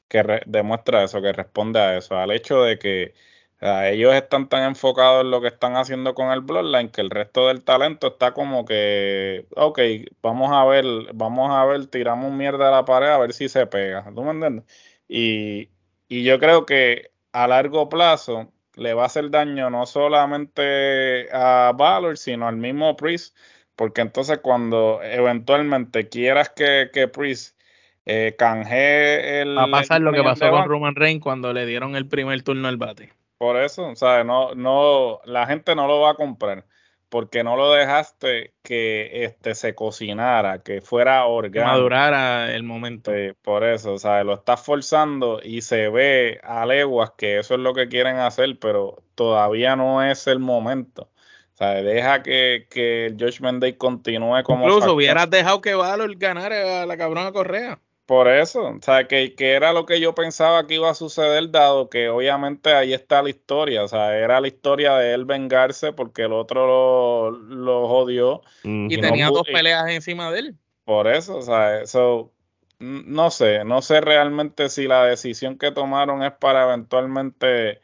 que demuestra eso, que responde a eso, al hecho de que ellos están tan enfocados en lo que están haciendo con el Bloodline que el resto del talento está como que, ok, vamos a ver, vamos a ver, tiramos mierda a la pared a ver si se pega, ¿tú me entiendes? Y, y yo creo que a largo plazo le va a hacer daño no solamente a Valor, sino al mismo Priest, porque entonces cuando eventualmente quieras que, que Priest eh, canje el... Va a pasar lo que pasó con Roman Reigns cuando le dieron el primer turno al bate. Por eso, o sea, no, no, la gente no lo va a comprar porque no lo dejaste que este se cocinara, que fuera orgánico. Madurara el momento. por eso, o sea, lo estás forzando y se ve a leguas que eso es lo que quieren hacer, pero todavía no es el momento. O sea, deja que, que el Judgment Day continúe como. Incluso hubieras dejado que Valor ganara a la cabrona Correa. Por eso, o sea, que, era lo que yo pensaba que iba a suceder, dado que obviamente ahí está la historia, o sea, era la historia de él vengarse porque el otro lo, lo jodió. Y tenía dos peleas encima de él. Por eso, o sea, eso, no sé, no sé realmente si la decisión que tomaron es para eventualmente,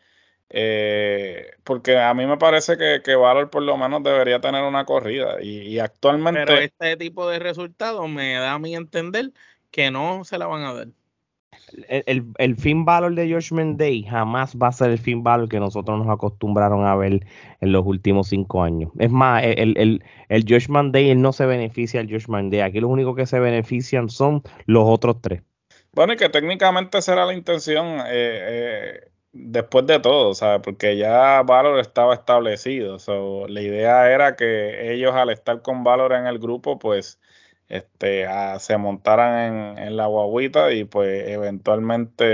eh, porque a mí me parece que, que Valor por lo menos debería tener una corrida y, y actualmente... Pero este tipo de resultados me da a mí entender que no se la van a dar. El, el, fin valor de Judgment Day jamás va a ser el fin valor que nosotros nos acostumbraron a ver en los últimos cinco años. Es más, el, el, el Judgment Day él no se beneficia del Judgment Day. Aquí los únicos que se benefician son los otros tres. Bueno, y que técnicamente será la intención eh, eh, después de todo, ¿sabes? Porque ya Valor estaba establecido. la idea era que ellos al estar con Valor en el grupo, pues este, se montaran en, la guaguita y pues eventualmente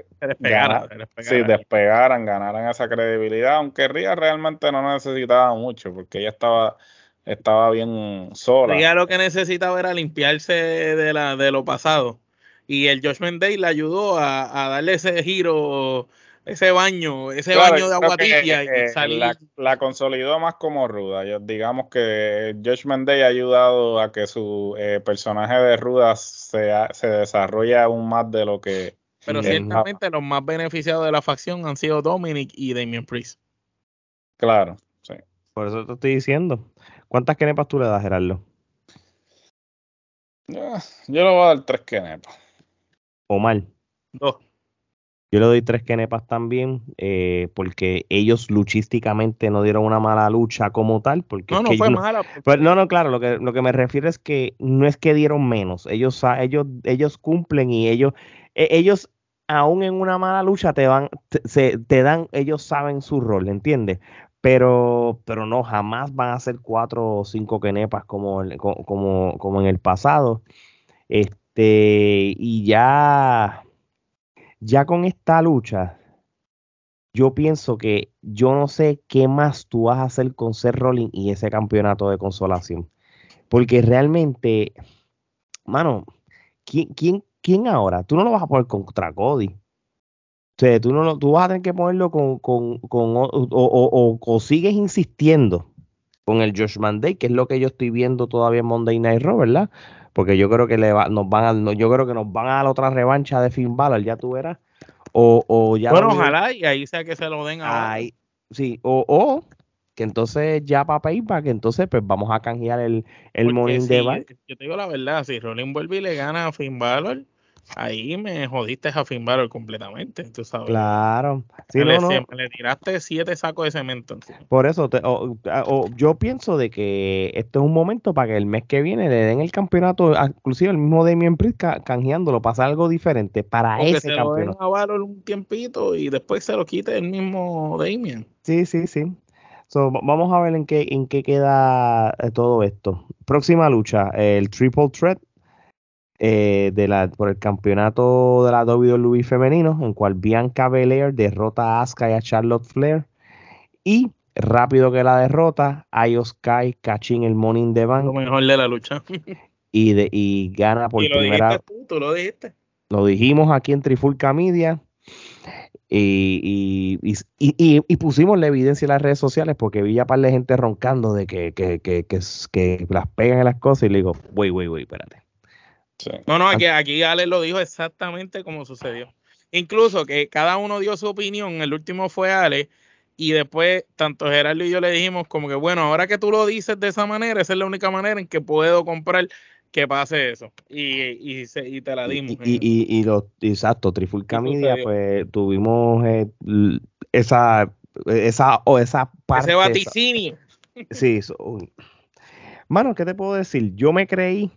eh, despegaran, despegaran, ganaran esa credibilidad, aunque Ria realmente no necesitaba mucho porque ella estaba estaba bien sola. Ria lo que necesitaba era limpiarse de, la, de lo pasado y el Judgment Day le ayudó a, a darle ese giro ese baño, ese baño de agua tibia y La, consolidó más como ruda. Yo, digamos que Judgment Day ha ayudado a que su eh, personaje de ruda se, se desarrolle aún más de lo que. Pero ciertamente los más beneficiados de la facción han sido Dominic y Damien Priest. Claro, sí. Por eso te estoy diciendo. ¿Cuántas kenepas tú le das, Gerardo? Yo, yo le voy a dar tres kenepas. ¿O mal? Dos. Yo le doy tres kenepas también, eh, porque ellos luchísticamente no dieron una mala lucha como tal. Porque no, no fue mala. Pues, no, no, claro, lo que, lo que me refiero es que no es que dieron menos. Ellos, ellos, ellos cumplen y ellos, e, ellos aún en una mala lucha te van, te, se, te dan, ellos saben su rol, ¿entiendes? Pero, pero no, jamás van a ser cuatro o cinco kenepas como, como, como en el pasado. Este, y ya ya con esta lucha, yo pienso que yo no sé qué más tú vas a hacer con Seth Rollins y ese campeonato de consolación. Porque realmente, mano, ¿quién, quién, quién ahora? Tú no lo vas a poner contra Cody. O sea, tú, no tú vas a tener que ponerlo con, con, con o, o, o, sigues insistiendo con el Josh Day, que es lo que yo estoy viendo todavía en Monday Night Raw, ¿verdad? Porque yo creo que le nos van a, yo creo que nos van a dar otra revancha de Finn Balor, ya tú verás. O, o ya bueno, ojalá y ahí sea que se lo den a ahí, sí, o, o que entonces ya para Payback, que entonces pues vamos a canjear el, el morning de Yo te digo la verdad, si Rolling vuelve y le gana a Finn Balor, ahí me jodiste a Finn Balor completamente, tú sabes. Claro. Sí, le, le, tiraste siete sacos de cemento. Por eso, yo pienso de que este es un momento para que el mes que viene le den el campeonato, inclusive el mismo Damien Priest canjeándolo, pasa algo diferente para ese se campeonato. Lo a Valor un tiempito y después se lo quite el mismo Damien. Sí, sí, sí. vamos a ver en qué, en qué queda eh, todo esto. Próxima lucha, el Triple Threat eh, de la, por el campeonato de la WWE femenino, en cual Bianca Belair derrota a Asuka y a Charlotte Flair. Y rápido que la derrota, Io Sky cachín el Morning the Bank. Lo mejor de la lucha. y, de, y gana por primera lo dijiste Lo dijimos aquí en Trifulca Media. Y, y, y, y, pusimos la evidencia en las redes sociales porque vi a par de gente roncando de que, que, que, que, las pegan en las cosas y le digo, wey, wey, wey, espérate. No, no, aquí, aquí Ale lo dijo exactamente como sucedió. Incluso que cada uno dio su opinión, el último fue Ale, y después tanto Gerardo y yo le dijimos como que, bueno, ahora que tú lo dices de esa manera, esa es la única manera en que puedo comprar que pase eso. Y, y, y te la dimos. Y, y, y, lo, exacto, Trifulca Media, pues tuvimos eh, esa, esa, o esa parte. Ese vaticinio. sí. Mano, ¿qué te puedo decir? Yo me creí,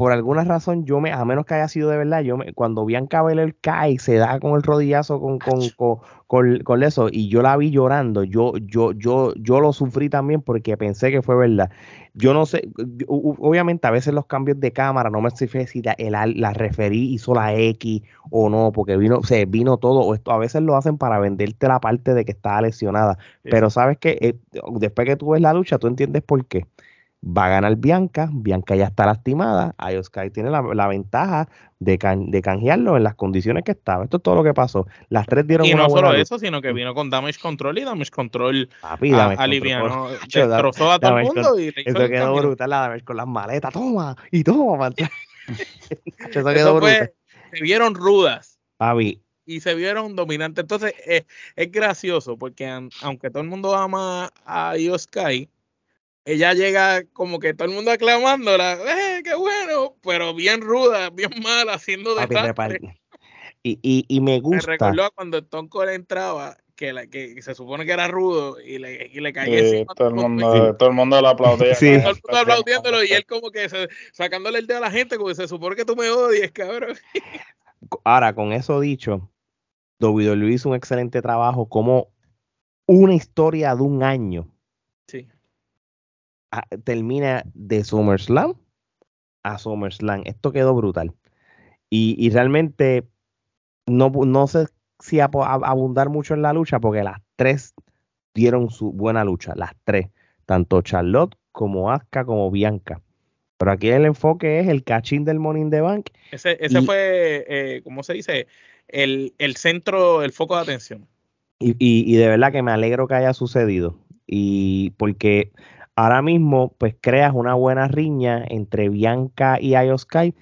por alguna razón, yo me, a menos que haya sido de verdad, yo me, cuando Bianca Belair cae, se da con el rodillazo con, con, con, con, eso, y yo la vi llorando, yo, yo, yo, yo lo sufrí también porque pensé que fue verdad. Yo no sé, obviamente a veces los cambios de cámara, no me sé si la, la referí hizo la X o no, porque vino, se vino todo, o esto a veces lo hacen para venderte la parte de que estaba lesionada, pero sabes que eh, después que tú ves la lucha, tú entiendes por qué va a ganar Bianca, Bianca ya está lastimada, Sky tiene la, ventaja de, de, canjearlo en las condiciones que estaba. Esto es todo lo que pasó. Las tres dieron Y no solo eso, sino que vino con Damage Control y Damage Control Papi, a, aliviano, (laughs) destrozó a todo el mundo. y eso quedó brutal, la Damage con las maletas, toma, y toma, (laughs) (laughs) eso quedó brutal. se vieron rudas. Papi, y se vieron dominantes. Entonces, es, es gracioso porque aunque todo el mundo ama a Io Sky, ella llega como que todo el mundo aclamándola, ¡eh, qué bueno! Pero bien ruda, bien mala, haciendo de y, y, y, me gusta. Me recordó cuando Stone Cold entraba, que, la, que se supone que era rudo y le, y le caía encima. Todo el, mundo, todo el mundo lo aplaudía. Sí. Todo el mundo aplaudiéndolo y él como que sacándole el dedo a la gente, como que se supone que tú me odies, cabrón. Ahora, con eso dicho, WWE hizo un excelente trabajo como una historia de un año termina de SummerSlam a SummerSlam. Esto quedó brutal. Y, realmente no, no sé si abundar mucho en la lucha porque las tres dieron su buena lucha, las tres, tanto Charlotte como Asuka como Bianca. Pero aquí el enfoque es el cachín del Morning the Bank. Ese, ese fue, eh, ¿cómo se dice? El, el, centro, el foco de atención. Y, y, y, de verdad que me alegro que haya sucedido. Y porque ahora mismo pues creas una buena riña entre Bianca y Sky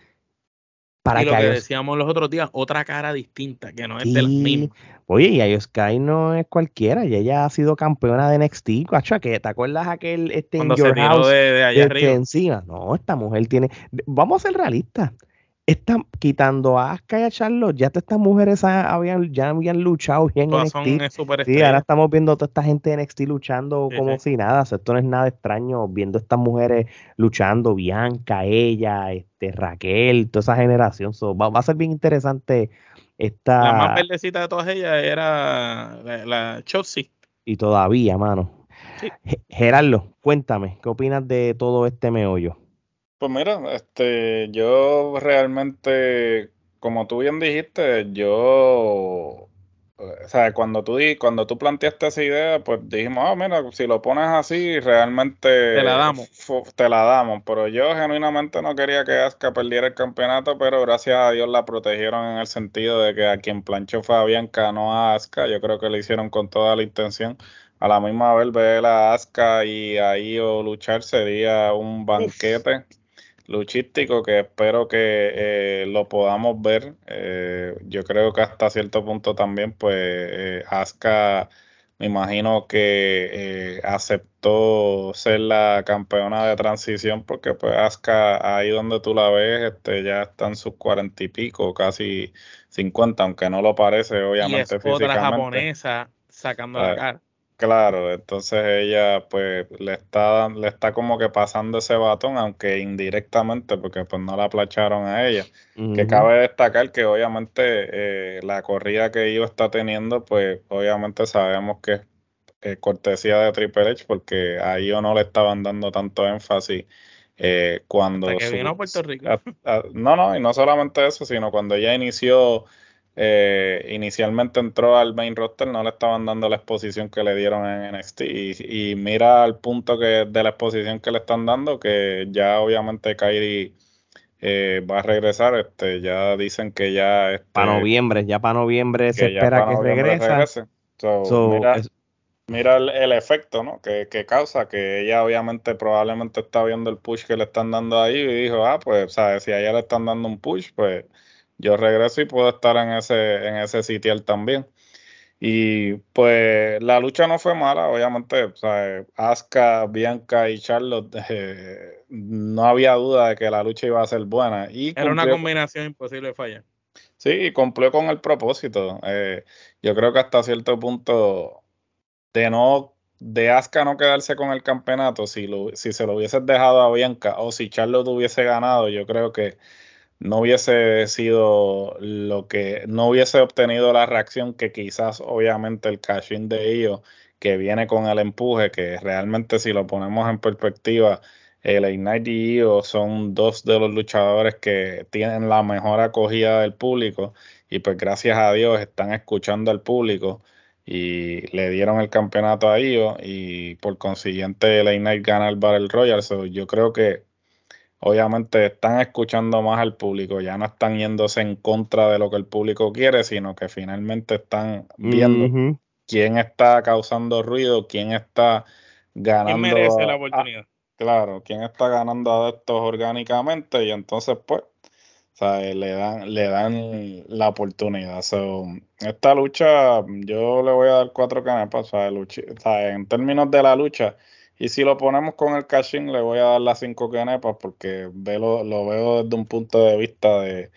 para y lo que, decíamos los otros días, otra cara distinta, que no es de las mismas. Oye, y Sky no es cualquiera, y ella ha sido campeona de NXT, cacho, ¿te acuerdas aquel este Cuando se tiró de, allá arriba? encima? No, esta mujer tiene, vamos a ser realistas, están quitando a Asuka y a Charlotte, ya todas estas mujeres habían, ya habían luchado bien en NXT. sí, ahora estamos viendo a toda esta gente en NXT luchando como si nada. esto no es nada extraño viendo a estas mujeres luchando, Bianca, ella, este, Raquel, toda esa generación. va, a ser bien interesante esta. La más verdecita de todas ellas era la, la Y todavía, mano. Gerardo, cuéntame, ¿qué opinas de todo este meollo? Pues mira, este, yo realmente, como tú bien dijiste, yo, o sea, cuando tú, cuando tú planteaste esa idea, pues dijimos, ah, mira, si lo pones así, realmente te la damos. Te la damos, pero yo genuinamente no quería que Asuka perdiera el campeonato, pero gracias a Dios la protegieron en el sentido de que a quien planchó fue a Bianca, no a Asuka, yo creo que lo hicieron con toda la intención. A la misma vez ver a Asuka y ahí o luchar sería un banquete luchístico que espero que eh, lo podamos ver. Eh, yo creo que hasta cierto punto también, pues, eh, Asuka, me imagino que aceptó ser la campeona de transición porque, pues, Asuka, ahí donde tú la ves, este, ya están sus cuarenta y pico, casi cincuenta, aunque no lo parece, obviamente, y es otra japonesa sacando la ah, cara. Claro, entonces ella pues le está le está como que pasando ese batón, aunque indirectamente, porque pues no la aplacharon a ella. Que cabe destacar que obviamente eh, la corrida que Io está teniendo, pues obviamente sabemos que es cortesía de Triple H, porque a Io no le estaban dando tanto énfasis eh, cuando... que vino a Puerto Rico. no, no, y no solamente eso, sino cuando ella inició eh, inicialmente entró al main roster, no le estaban dando la exposición que le dieron en NXT. Y, mira al punto que de la exposición que le están dando, que ya obviamente Kairi eh, va a regresar. Este, ya dicen que ya. Este, para noviembre, ya para noviembre se espera que regrese. mira, el, efecto ¿no? que, que, causa, que ella obviamente probablemente está viendo el push que le están dando ahí y dijo, ah, pues, ¿sabes? si a ella le están dando un push, pues yo regreso y puedo estar en ese, en ese sitial también. Y pues la lucha no fue mala, obviamente, o sea, Asuka, Bianca y Charlotte, eh, no había duda de que la lucha iba a ser buena. Y Era una combinación imposible de fallar. Sí, y cumplió con el propósito. Eh, yo creo que hasta cierto punto de no de Asuka no quedarse con el campeonato, si, lo, si se lo hubiese dejado a Bianca o si Charlotte hubiese ganado, yo creo que no hubiese sido lo que, no hubiese obtenido la reacción que quizás obviamente el cashing de ellos que viene con el empuje, que realmente si lo ponemos en perspectiva, el Ignite y Io son dos de los luchadores que tienen la mejor acogida del público y pues gracias a Dios están escuchando al público y le dieron el campeonato a Io y por consiguiente el Ignite gana el Battle Royale. yo creo que obviamente están escuchando más al público, ya no están yéndose en contra de lo que el público quiere, sino que finalmente están viendo quién está causando ruido, quién está ganando. ¿Quién merece la oportunidad? claro, quién está ganando adeptos orgánicamente y entonces pues le dan le dan la oportunidad. esta lucha yo le voy a dar cuatro canepas, en términos de la lucha y si lo ponemos con el caching, le voy a dar las cinco canepas porque lo, lo veo desde un punto de vista de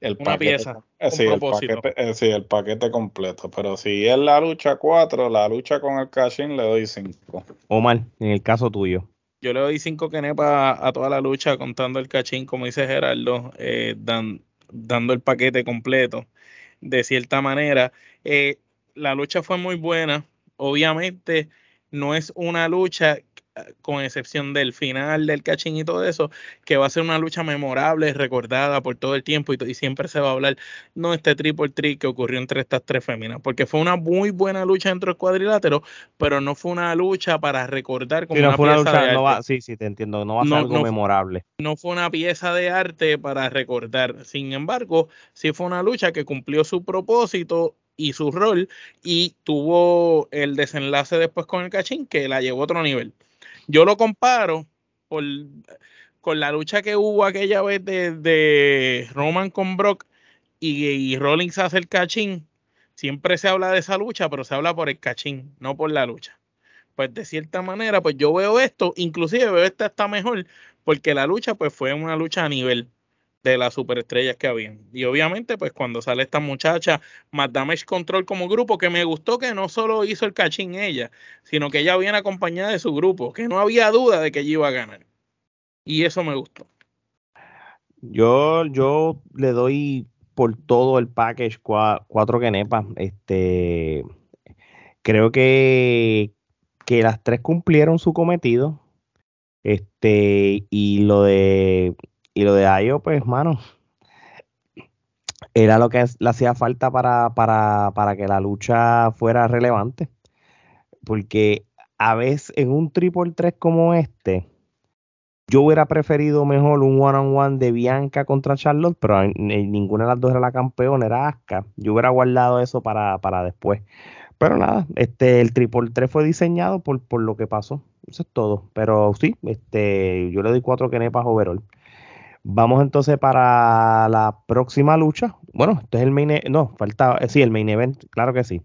el Una paquete, pieza. Eh, sí, el paquete, eh, sí, el paquete completo. Pero si es la lucha 4, la lucha con el caching, le doy 5. Omar, en el caso tuyo. Yo le doy 5 canepas a toda la lucha contando el cachín, como dice Gerardo, eh, dando el paquete completo. De cierta manera, la lucha fue muy buena. Obviamente, no es una lucha con excepción del final del cachín y todo eso, que va a ser una lucha memorable, recordada por todo el tiempo y, siempre se va a hablar, no este triple trick que ocurrió entre estas tres féminas, porque fue una muy buena lucha dentro del cuadrilátero, pero no fue una lucha para recordar como una pieza de arte. sí, sí, te entiendo, no va a ser algo memorable. No fue una pieza de arte para recordar, sin embargo, sí fue una lucha que cumplió su propósito y su rol y tuvo el desenlace después con el cachín que la llevó a otro nivel. Yo lo comparo con la lucha que hubo aquella vez de, Roman con Brock y, y, Rollins hace el cachín. Siempre se habla de esa lucha, pero se habla por el cachín, no por la lucha. Pues de cierta manera, pues yo veo esto, inclusive veo esta está mejor, porque la lucha pues fue una lucha a nivel de las superestrellas que habían. Y obviamente, pues cuando sale esta muchacha, más Damage Control como grupo, que me gustó que no solo hizo el cachín ella, sino que ella viene acompañada de su grupo, que no había duda de que ella iba a ganar. Y eso me gustó. Yo, yo le doy por todo el package cuatro quenepas. Este, creo que, que las tres cumplieron su cometido. Este, y lo de y lo de Ayo, pues, mano, era lo que le hacía falta para, para, para que la lucha fuera relevante. Porque a veces en un triple 3 como este, yo hubiera preferido mejor un one-on-one de Bianca contra Charlotte, pero ninguna de las dos era la campeona, era Asuka. Yo hubiera guardado eso para, para después. Pero nada, este, el triple 3 fue diseñado por, por lo que pasó. Eso es todo. Pero sí, este, yo le doy cuatro kenepas overall. Vamos entonces para la próxima lucha. Bueno, este es el main event. No, falta. Eh, sí, el main event, claro que sí.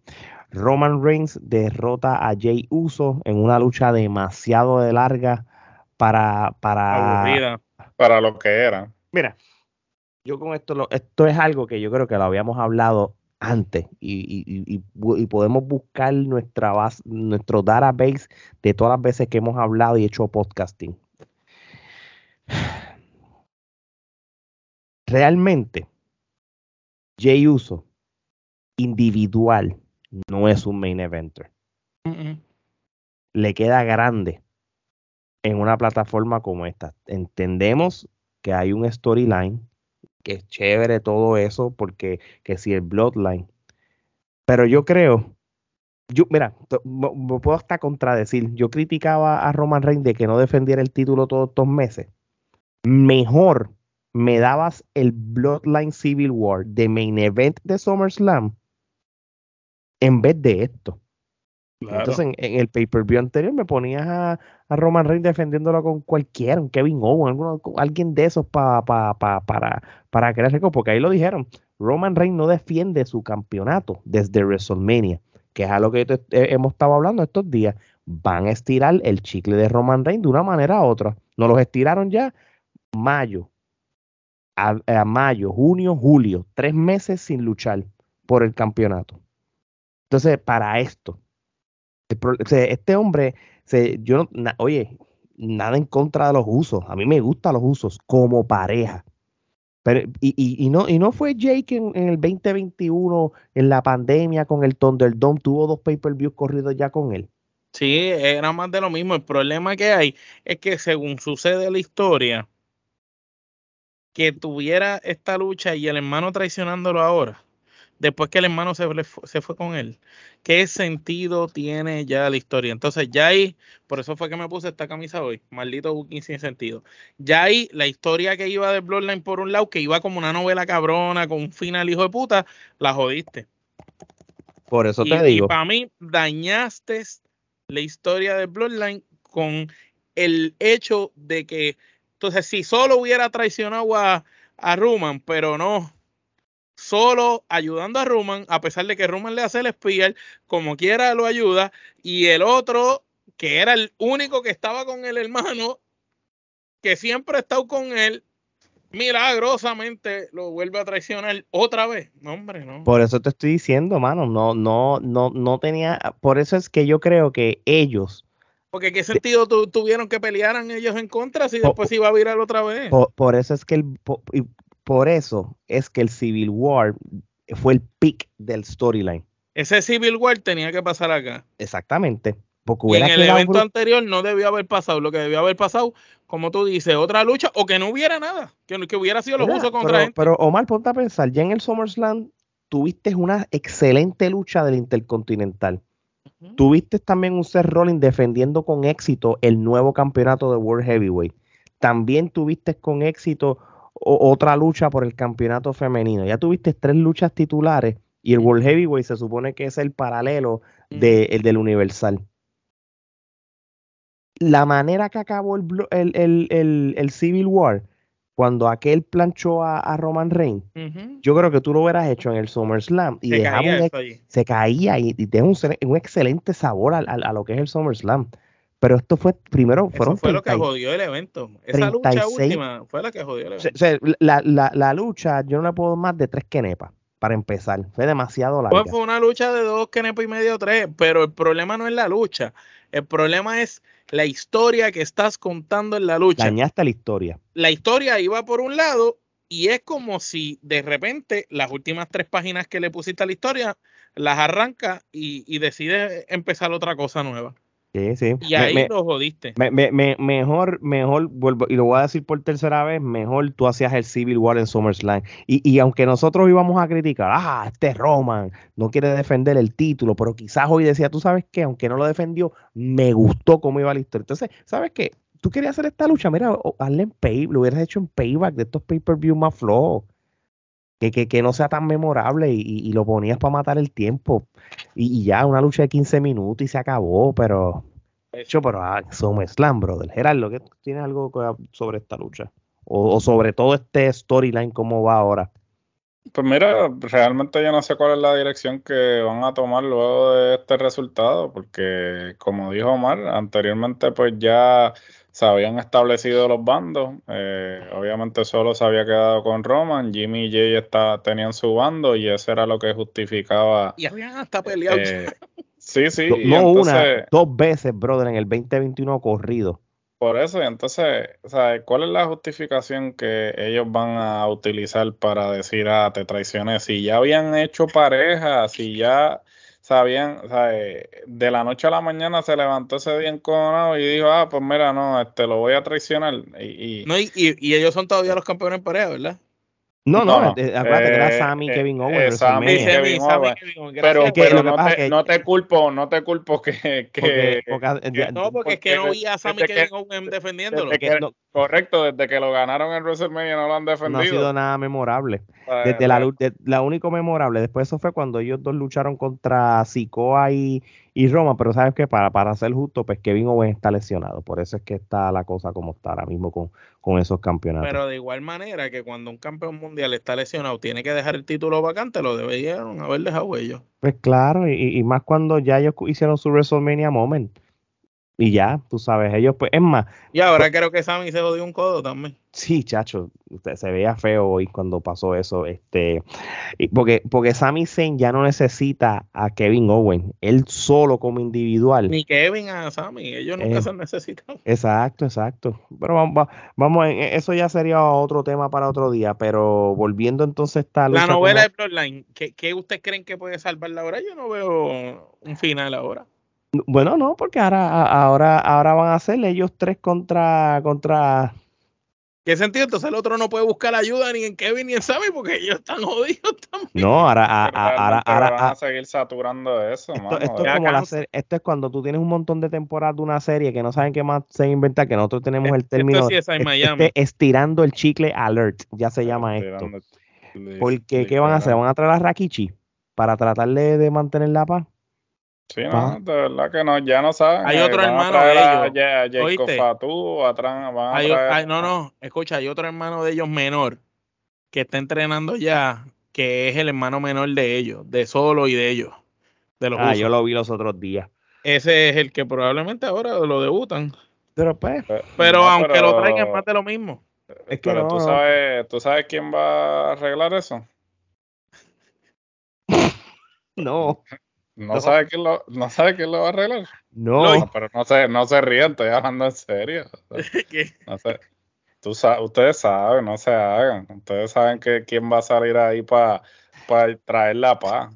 Roman Reigns derrota a Jay Uso en una lucha demasiado de larga para. para Para lo que era. Mira, yo con esto. esto es algo que yo creo que lo habíamos hablado antes y, y, podemos buscar nuestra base, nuestro database de todas las veces que hemos hablado y hecho podcasting realmente Jay Uso individual no es un main eventer. Le queda grande en una plataforma como esta. Entendemos que hay un storyline, que es chévere todo eso, porque que si el Bloodline. Pero yo creo, yo, mira, me puedo hasta contradecir. Yo criticaba a Roman Reigns de que no defendiera el título todos estos meses. Mejor me dabas el Bloodline Civil War de main event de SummerSlam en vez de esto. Entonces, en, el pay-per-view anterior me ponías a, Roman Reigns defendiéndolo con cualquiera, un Kevin Owens, alguien de esos para para crear récord, porque ahí lo dijeron. Roman Reigns no defiende su campeonato desde WrestleMania, que es a lo que hemos estado hablando estos días. Van a estirar el chicle de Roman Reigns de una manera u otra. Nos los estiraron ya mayo, a, mayo, junio, julio, tres meses sin luchar por el campeonato. Entonces, para esto, este hombre, yo, oye, nada en contra de los usos. A mí me gustan los usos como pareja. Pero, y, no, y no fue Jake en, el 2021, en la pandemia con el Thunderdome, tuvo dos pay-per-views corridos ya con él. Sí, era más de lo mismo. El problema que hay es que según sucede la historia, que tuviera esta lucha y el hermano traicionándolo ahora, después que el hermano se, se fue con él, ¿qué sentido tiene ya la historia? Entonces, ya ahí, por eso fue que me puse esta camisa hoy, maldito booking sin sentido. Ya ahí, la historia que iba de Bloodline por un lado, que iba como una novela cabrona, con un final hijo de puta, la jodiste. Por eso te digo. Y para mí, dañaste la historia de Bloodline con el hecho de que entonces, si solo hubiera traicionado a, a Ruman, pero no, solo ayudando a Ruman, a pesar de que Ruman le hace el espía, como quiera lo ayuda, y el otro, que era el único que estaba con el hermano, que siempre ha estado con él, milagrosamente lo vuelve a traicionar otra vez. Hombre, no. Por eso te estoy diciendo, mano, no, no, no, no tenía, por eso es que yo creo que ellos porque qué sentido tuvieron que pelearan ellos en contra si después iba a virar otra vez. Por, eso es que el por, eso es que el Civil War fue el pick del storyline. Ese Civil War tenía que pasar acá. Exactamente. Porque en el evento anterior no debió haber pasado. Lo que debió haber pasado, como tú dices, otra lucha o que no hubiera nada. Que, que hubiera sido los usos contra pero, gente. Pero Omar, ponte a pensar, ya en el SummerSlam tuviste una excelente lucha del Intercontinental. Tuviste también un Seth Rollins defendiendo con éxito el nuevo campeonato de World Heavyweight. También tuviste con éxito otra lucha por el campeonato femenino. Ya tuviste tres luchas titulares y el World Heavyweight se supone que es el paralelo de, del Universal. La manera que acabó el, el Civil War cuando aquel planchó a, Roman Reigns, yo creo que tú lo hubieras hecho en el SummerSlam y se caía, se caía y, y un, un, excelente sabor a, lo que es el SummerSlam. Pero esto fue, primero, fueron. Eso fue lo que jodió el evento. Esa lucha última fue la que jodió el evento. la, la, la, lucha, yo no le puedo más de tres quenepas para empezar. Fue demasiado larga. Pues fue una lucha de dos quenepas y medio, tres. Pero el problema no es la lucha. El problema es la historia que estás contando en la lucha. Dañaste la historia. La historia iba por un lado y es como si de repente las últimas tres páginas que le pusiste a la historia las arranca y, y decide empezar otra cosa nueva. Sí, sí. Y ahí lo jodiste. mejor, mejor, vuelvo, y lo voy a decir por tercera vez, mejor tú hacías el Civil War en SummerSlam. Y, y aunque nosotros íbamos a criticar, ah, este Roman no quiere defender el título, pero quizás hoy decía, tú sabes qué, aunque no lo defendió, me gustó cómo iba la historia. Entonces, ¿sabes qué? Tú querías hacer esta lucha, mira, hazle en pay, lo hubieras hecho en payback de estos pay-per-view más flojos. Que, que, que, no sea tan memorable y, y, lo ponías para matar el tiempo. Y, ya, una lucha de 15 minutos y se acabó, pero. Hecho, pero ah, Slam, brother. Gerardo, ¿qué tienes algo sobre esta lucha? O, sobre todo este storyline, cómo va ahora. Pues mira, realmente yo no sé cuál es la dirección que van a tomar luego de este resultado, porque como dijo Omar, anteriormente pues ya se habían establecido los bandos. Eh, obviamente solo se había quedado con Roman, Jimmy y Jay está, tenían su bando y eso era lo que justificaba. Y habían hasta peleado. Eh, sí, sí. No, una, dos veces, brother, en el 2021 corrido. Por eso, entonces, ¿cuál es la justificación que ellos van a utilizar para decir, ah, te traicioné? Si ya habían hecho pareja, si ya sabían, o sea, eh, de la noche a la mañana se levantó ese día encojonado y dijo, ah, pues mira, no, este lo voy a traicionar. Y, y, no, y, y, ellos son todavía los campeones en pareja, ¿verdad? No, no, no, eh, acuérdate que era eh, Sammy Kevin Owens. Sammy, Kevin Owens. Pero, pero no, te, no, (laughs) te, culpo, no te culpo que. que, no, porque es que no vi a Sammy Kevin Owens defendiéndolo. Que, Correcto, desde que lo ganaron en WrestleMania no lo han defendido. No ha sido nada memorable. Desde la, de, la único memorable, después eso fue cuando ellos dos lucharon contra Sikoa y, y Roma, pero sabes que para, para ser justo, pues Kevin Owens está lesionado, por eso es que está la cosa como está ahora mismo con, con esos campeonatos. Pero de igual manera que cuando un campeón mundial está lesionado, tiene que dejar el título vacante, lo deberían haber dejado ellos. Pues claro, y, y más cuando ya ellos hicieron su WrestleMania Moment y ya, tú sabes, ellos pues, es más. Y ahora creo que Sammy se odió un codo también. Sí, chacho, usted se veía feo hoy cuando pasó eso, este, porque, porque Sami Zayn ya no necesita a Kevin Owen, él solo como individual. Ni Kevin a Sami, ellos nunca eh, se necesitan. Exacto, exacto. Pero vamos, vamos, eso ya sería otro tema para otro día, pero volviendo entonces a la novela de Bloodline, ¿qué, ¿qué ustedes creen que puede salvarla ahora? Yo no veo un final ahora. Bueno, no, porque ahora, ahora, ahora van a ser ellos tres contra, contra. ¿Qué sentido? Entonces el otro no puede buscar ayuda ni en Kevin ni en Sammy porque ellos están jodidos también. No, ahora, ahora, ahora, van a seguir saturando eso. Esto, esto es como la serie, esto es cuando tú tienes un montón de temporadas de una serie que no saben qué más se inventa, que nosotros tenemos el término sí este, estirando el chicle alert, ya se llama esto. Porque, ¿qué van a hacer? ¿Van a traer a Rakichi para tratarle de mantener la paz? Sí, no, de verdad que no, ya no saben. Hay otro hermano de ellos. A, no, no, escucha, hay otro hermano de ellos menor que está entrenando ya, que es el hermano menor de ellos, de Solo y de ellos. De los ah, yo lo vi los otros días. Ese es el que probablemente ahora lo debutan. Pero pues. Pero, aunque lo traigan más de lo mismo. Es que pero tú sabes, tú sabes quién va a arreglar eso. (laughs) no. ¿No, sabe quién lo, ¿No sabe quién lo va a arreglar? No. pero no se, no se ríen, estoy hablando en serio. (laughs) No sé. Tú ustedes saben, no se hagan. Ustedes saben que quién va a salir ahí para traer la paz.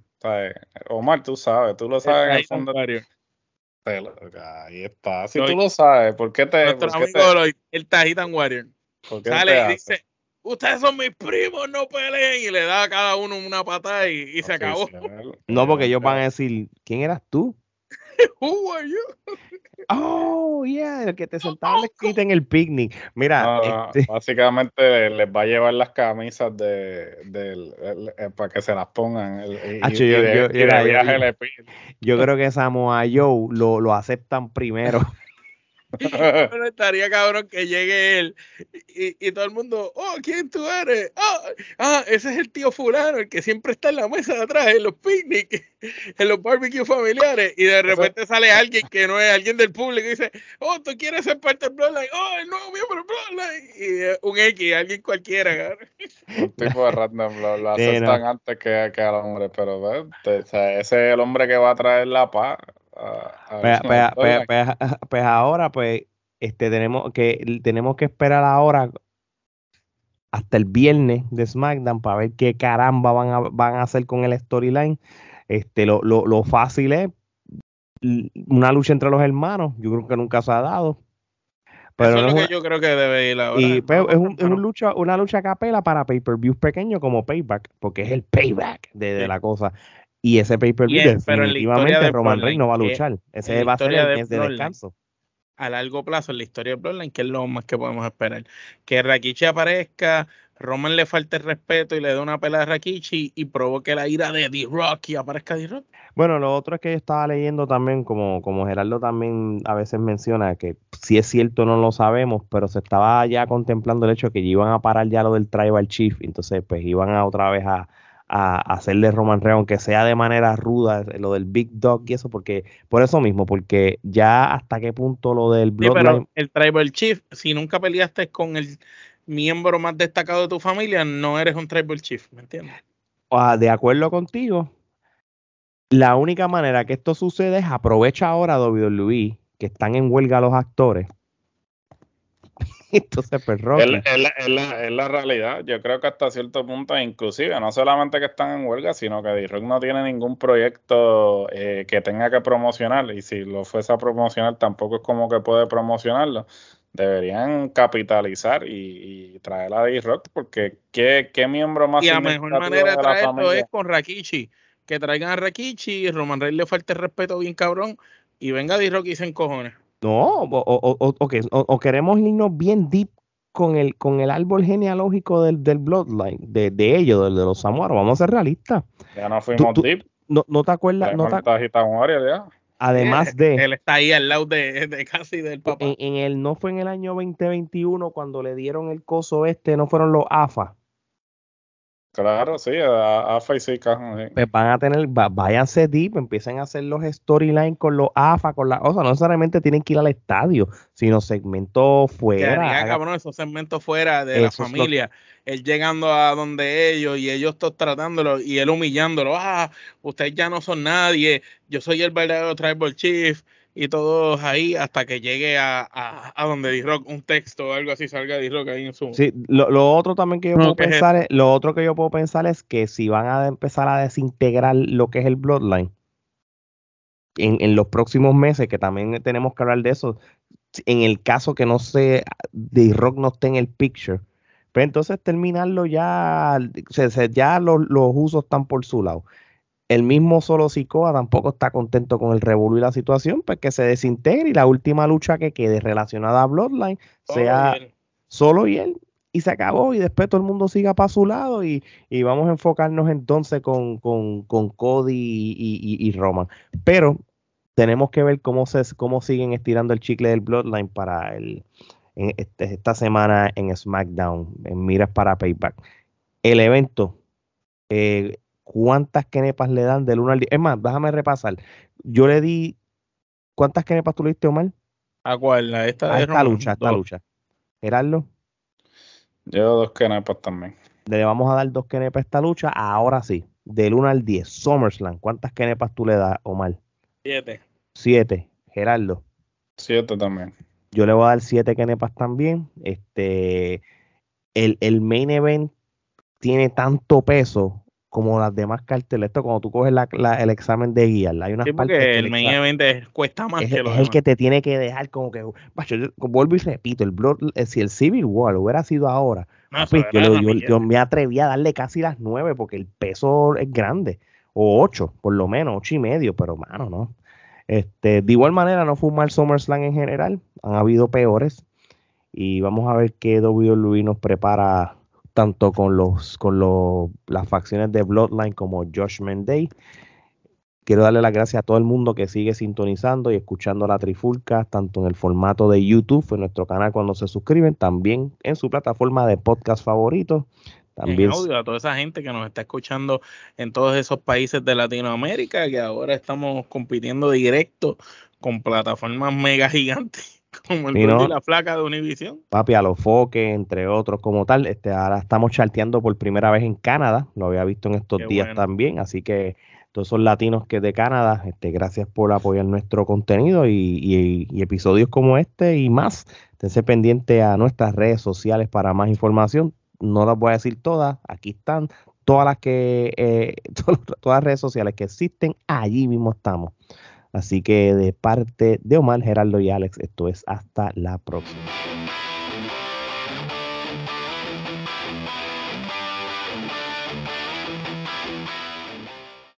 Omar, tú sabes, tú lo sabes en el fondo. Ahí está. Si tú lo sabes, ¿por qué te.? Nuestro amigo el Tajitan Warrior. Sale y dice: ustedes son mis primos, no peleen. Y le da a cada uno una patada y, se acabó. No, porque ellos van a decir, ¿quién eras tú? (laughs) Who are you? Oh, yeah, el que te sentaba en en el picnic. Mira, este (laughs) básicamente les va a llevar las camisas de, eh, para que se las pongan. yo, creo que Samoa Joe lo, lo aceptan primero. (laughs) (laughs) Pero estaría cabrón que llegue él y, todo el mundo, oh, ¿quién tú eres? Oh, ah, ese es el tío fulano, el que siempre está en la mesa de atrás, en los picnics, en los barbecues familiares, y de repente sale alguien que no es alguien del público y dice, oh, tú quieres ser parte del Bloodline, oh, el nuevo miembro del Bloodline, y eh, un X, alguien cualquiera, cabrón. Un tipo de random lo, aceptan antes que, que al hombre, pero ese es el hombre que va a traer la paz pues, pues, pues, (laughs) pues, ahora, pues, este, tenemos que, tenemos que esperar ahora hasta el viernes de SmackDown para ver qué caramba van a, van a hacer con el storyline. Este, lo, lo, lo fácil es una lucha entre los hermanos. Yo creo que nunca se ha dado. Pero Eso es lo que yo creo que debe ir ahora. Y es, un, es un lucha, una lucha capela para pay-per-views pequeños como Payback, porque es el payback de, de la cosa. Y ese pay-per-view definitivamente Roman Reigns no va a luchar. Ese va a ser el mes de, descanso. A largo plazo, en la historia de Bloodline, que es lo más que podemos esperar. Que Rakichi aparezca, Roman le falte el respeto y le dé una pelea a Rakichi y provoque la ira de D-Rock y aparezca D-Rock. Bueno, lo otro es que yo estaba leyendo también, como, como Gerardo también a veces menciona, que si es cierto no lo sabemos, pero se estaba ya contemplando el hecho que iban a parar ya lo del Tribal Chief, entonces pues iban a otra vez a, a, hacerle Roman Reigns, aunque sea de manera ruda, lo del Big Dog y eso, porque por eso mismo, porque ya hasta qué punto lo del Bloodline... el Tribal Chief, si nunca peleaste con el miembro más destacado de tu familia, no eres un Tribal Chief, ¿me entiendes? Ah, de acuerdo contigo, la única manera que esto sucede es aprovecha ahora WWE, que están en huelga los actores, (laughs) Entonces, pues Es, la, realidad. Yo creo que hasta cierto punto, inclusive, no solamente que están en huelga, sino que D-Rock no tiene ningún proyecto eh, que tenga que promocionar. Y si lo fuese a promocionar, tampoco es como que puede promocionarlo. Deberían capitalizar y, traer a D-Rock, porque ¿qué, ¿qué, miembro más Y la mejor manera de traerlo es con Rakichi. Que traigan a Rakichi, Roman Reigns le falta el respeto bien cabrón, y venga D-Rock y se encojones. No, o, o, o, o, queremos irnos bien deep con el, con el árbol genealógico del, del Bloodline, de, de ellos, de, de los Samuaros. Vamos a ser realistas. Ya no fuimos tú- deep. No, no te acuerdas, no te- ya. además de, Él está ahí al lado de, de casi del papá. en, en el, no fue en el año 2021 cuando le dieron el coso este, no fueron los AFA. Claro, sí, a, a Face y Cajon, sí. Pues van a tener, va- váyanse deep, empiecen a hacer los storylines con los AFA, con la, o sea, no necesariamente tienen que ir al estadio, sino segmentos fuera. Haga- cabrón esos segmentos fuera de la lo- familia. Él llegando a donde ellos y ellos todos tratándolo y él humillándolo. Ah, ustedes ya no son nadie. Yo soy el verdadero Tribal Chief. Y todos ahí hasta que llegue a, a, a donde D-Rock, un texto o algo así, salga D-Rock ahí en su. Sí, lo, lo otro también que yo No, puedo pensar es, lo otro que yo puedo pensar es que si van a empezar a desintegrar lo que es el Bloodline en, en los próximos meses, que también tenemos que hablar de eso, en el caso que no se, de Rock no esté en el picture, pero entonces terminarlo ya, se- se- ya los, los usos están por su lado. El mismo Solo Sikoa tampoco está contento con el revolú y la situación, pues que se desintegre y la última lucha que quede relacionada a Bloodline sea solo y él y se acabó y después todo el mundo siga para su lado y, y vamos a enfocarnos entonces con, con, con Cody y, y- y Roman. Pero tenemos que ver cómo se cómo siguen estirando el chicle del Bloodline para el en este- esta semana en SmackDown, en miras para Payback. El evento, eh, ¿cuántas kenepas le dan del 1 al 10? Es más, déjame repasar. Yo le di, ¿cuántas kenepas tú le diste, Omar? ¿A cuál? ¿A esta, A de esta lucha, a esta lucha. Gerardo. Yo dos kenepas también. le vamos a dar dos kenepas a esta lucha. Ahora sí, del 1 al 10, SummerSlam, ¿cuántas kenepas tú le das, Omar? Siete. 7. Gerardo, Siete también. yo le voy a dar 7 kenepas también. Este, el, el main event tiene tanto peso como las demás carteles. Esto cuando tú coges la- la- el examen de guía, hay unas Sí, partes que el el main event es- cuesta más es, que es los el demás. que te tiene que dejar como que, yo vuelvo y repito, el Blood, eh, si el Civil War hubiera sido ahora, No, Papi, yo me atreví a darle casi las nueve porque el peso es grande. O ocho, por lo menos, ocho y medio, pero mano, no. Este, de igual manera, no fue un mal SummerSlam en general. Han habido peores. Y vamos a ver qué WWE nos prepara tanto con los con los, las facciones de Bloodline como Judgment Day. Quiero darle las gracias a todo el mundo que sigue sintonizando y escuchando la Trifulca, tanto en el formato de YouTube, en nuestro canal cuando se suscriben, también en su plataforma de podcast favorito. También en audio a toda esa gente que nos está escuchando en todos esos países de Latinoamérica que ahora estamos compitiendo directo con plataformas mega gigantes (laughs) como el Gordo ¿no? y la flaca de Univision. Papi a los foques, entre otros como tal. Este, ahora estamos charteando por primera vez en Canadá, lo había visto en estos Qué días bueno. también, así que todos esos latinos que de Canadá, este, gracias por apoyar nuestro contenido y, y- y episodios como este y más. Esténse pendiente a nuestras redes sociales para más información. No las voy a decir todas, aquí están todas las que eh, (laughs) todas las redes sociales que existen, allí mismo estamos. Así que de parte de Omar, Gerardo y Alex, esto es hasta la próxima.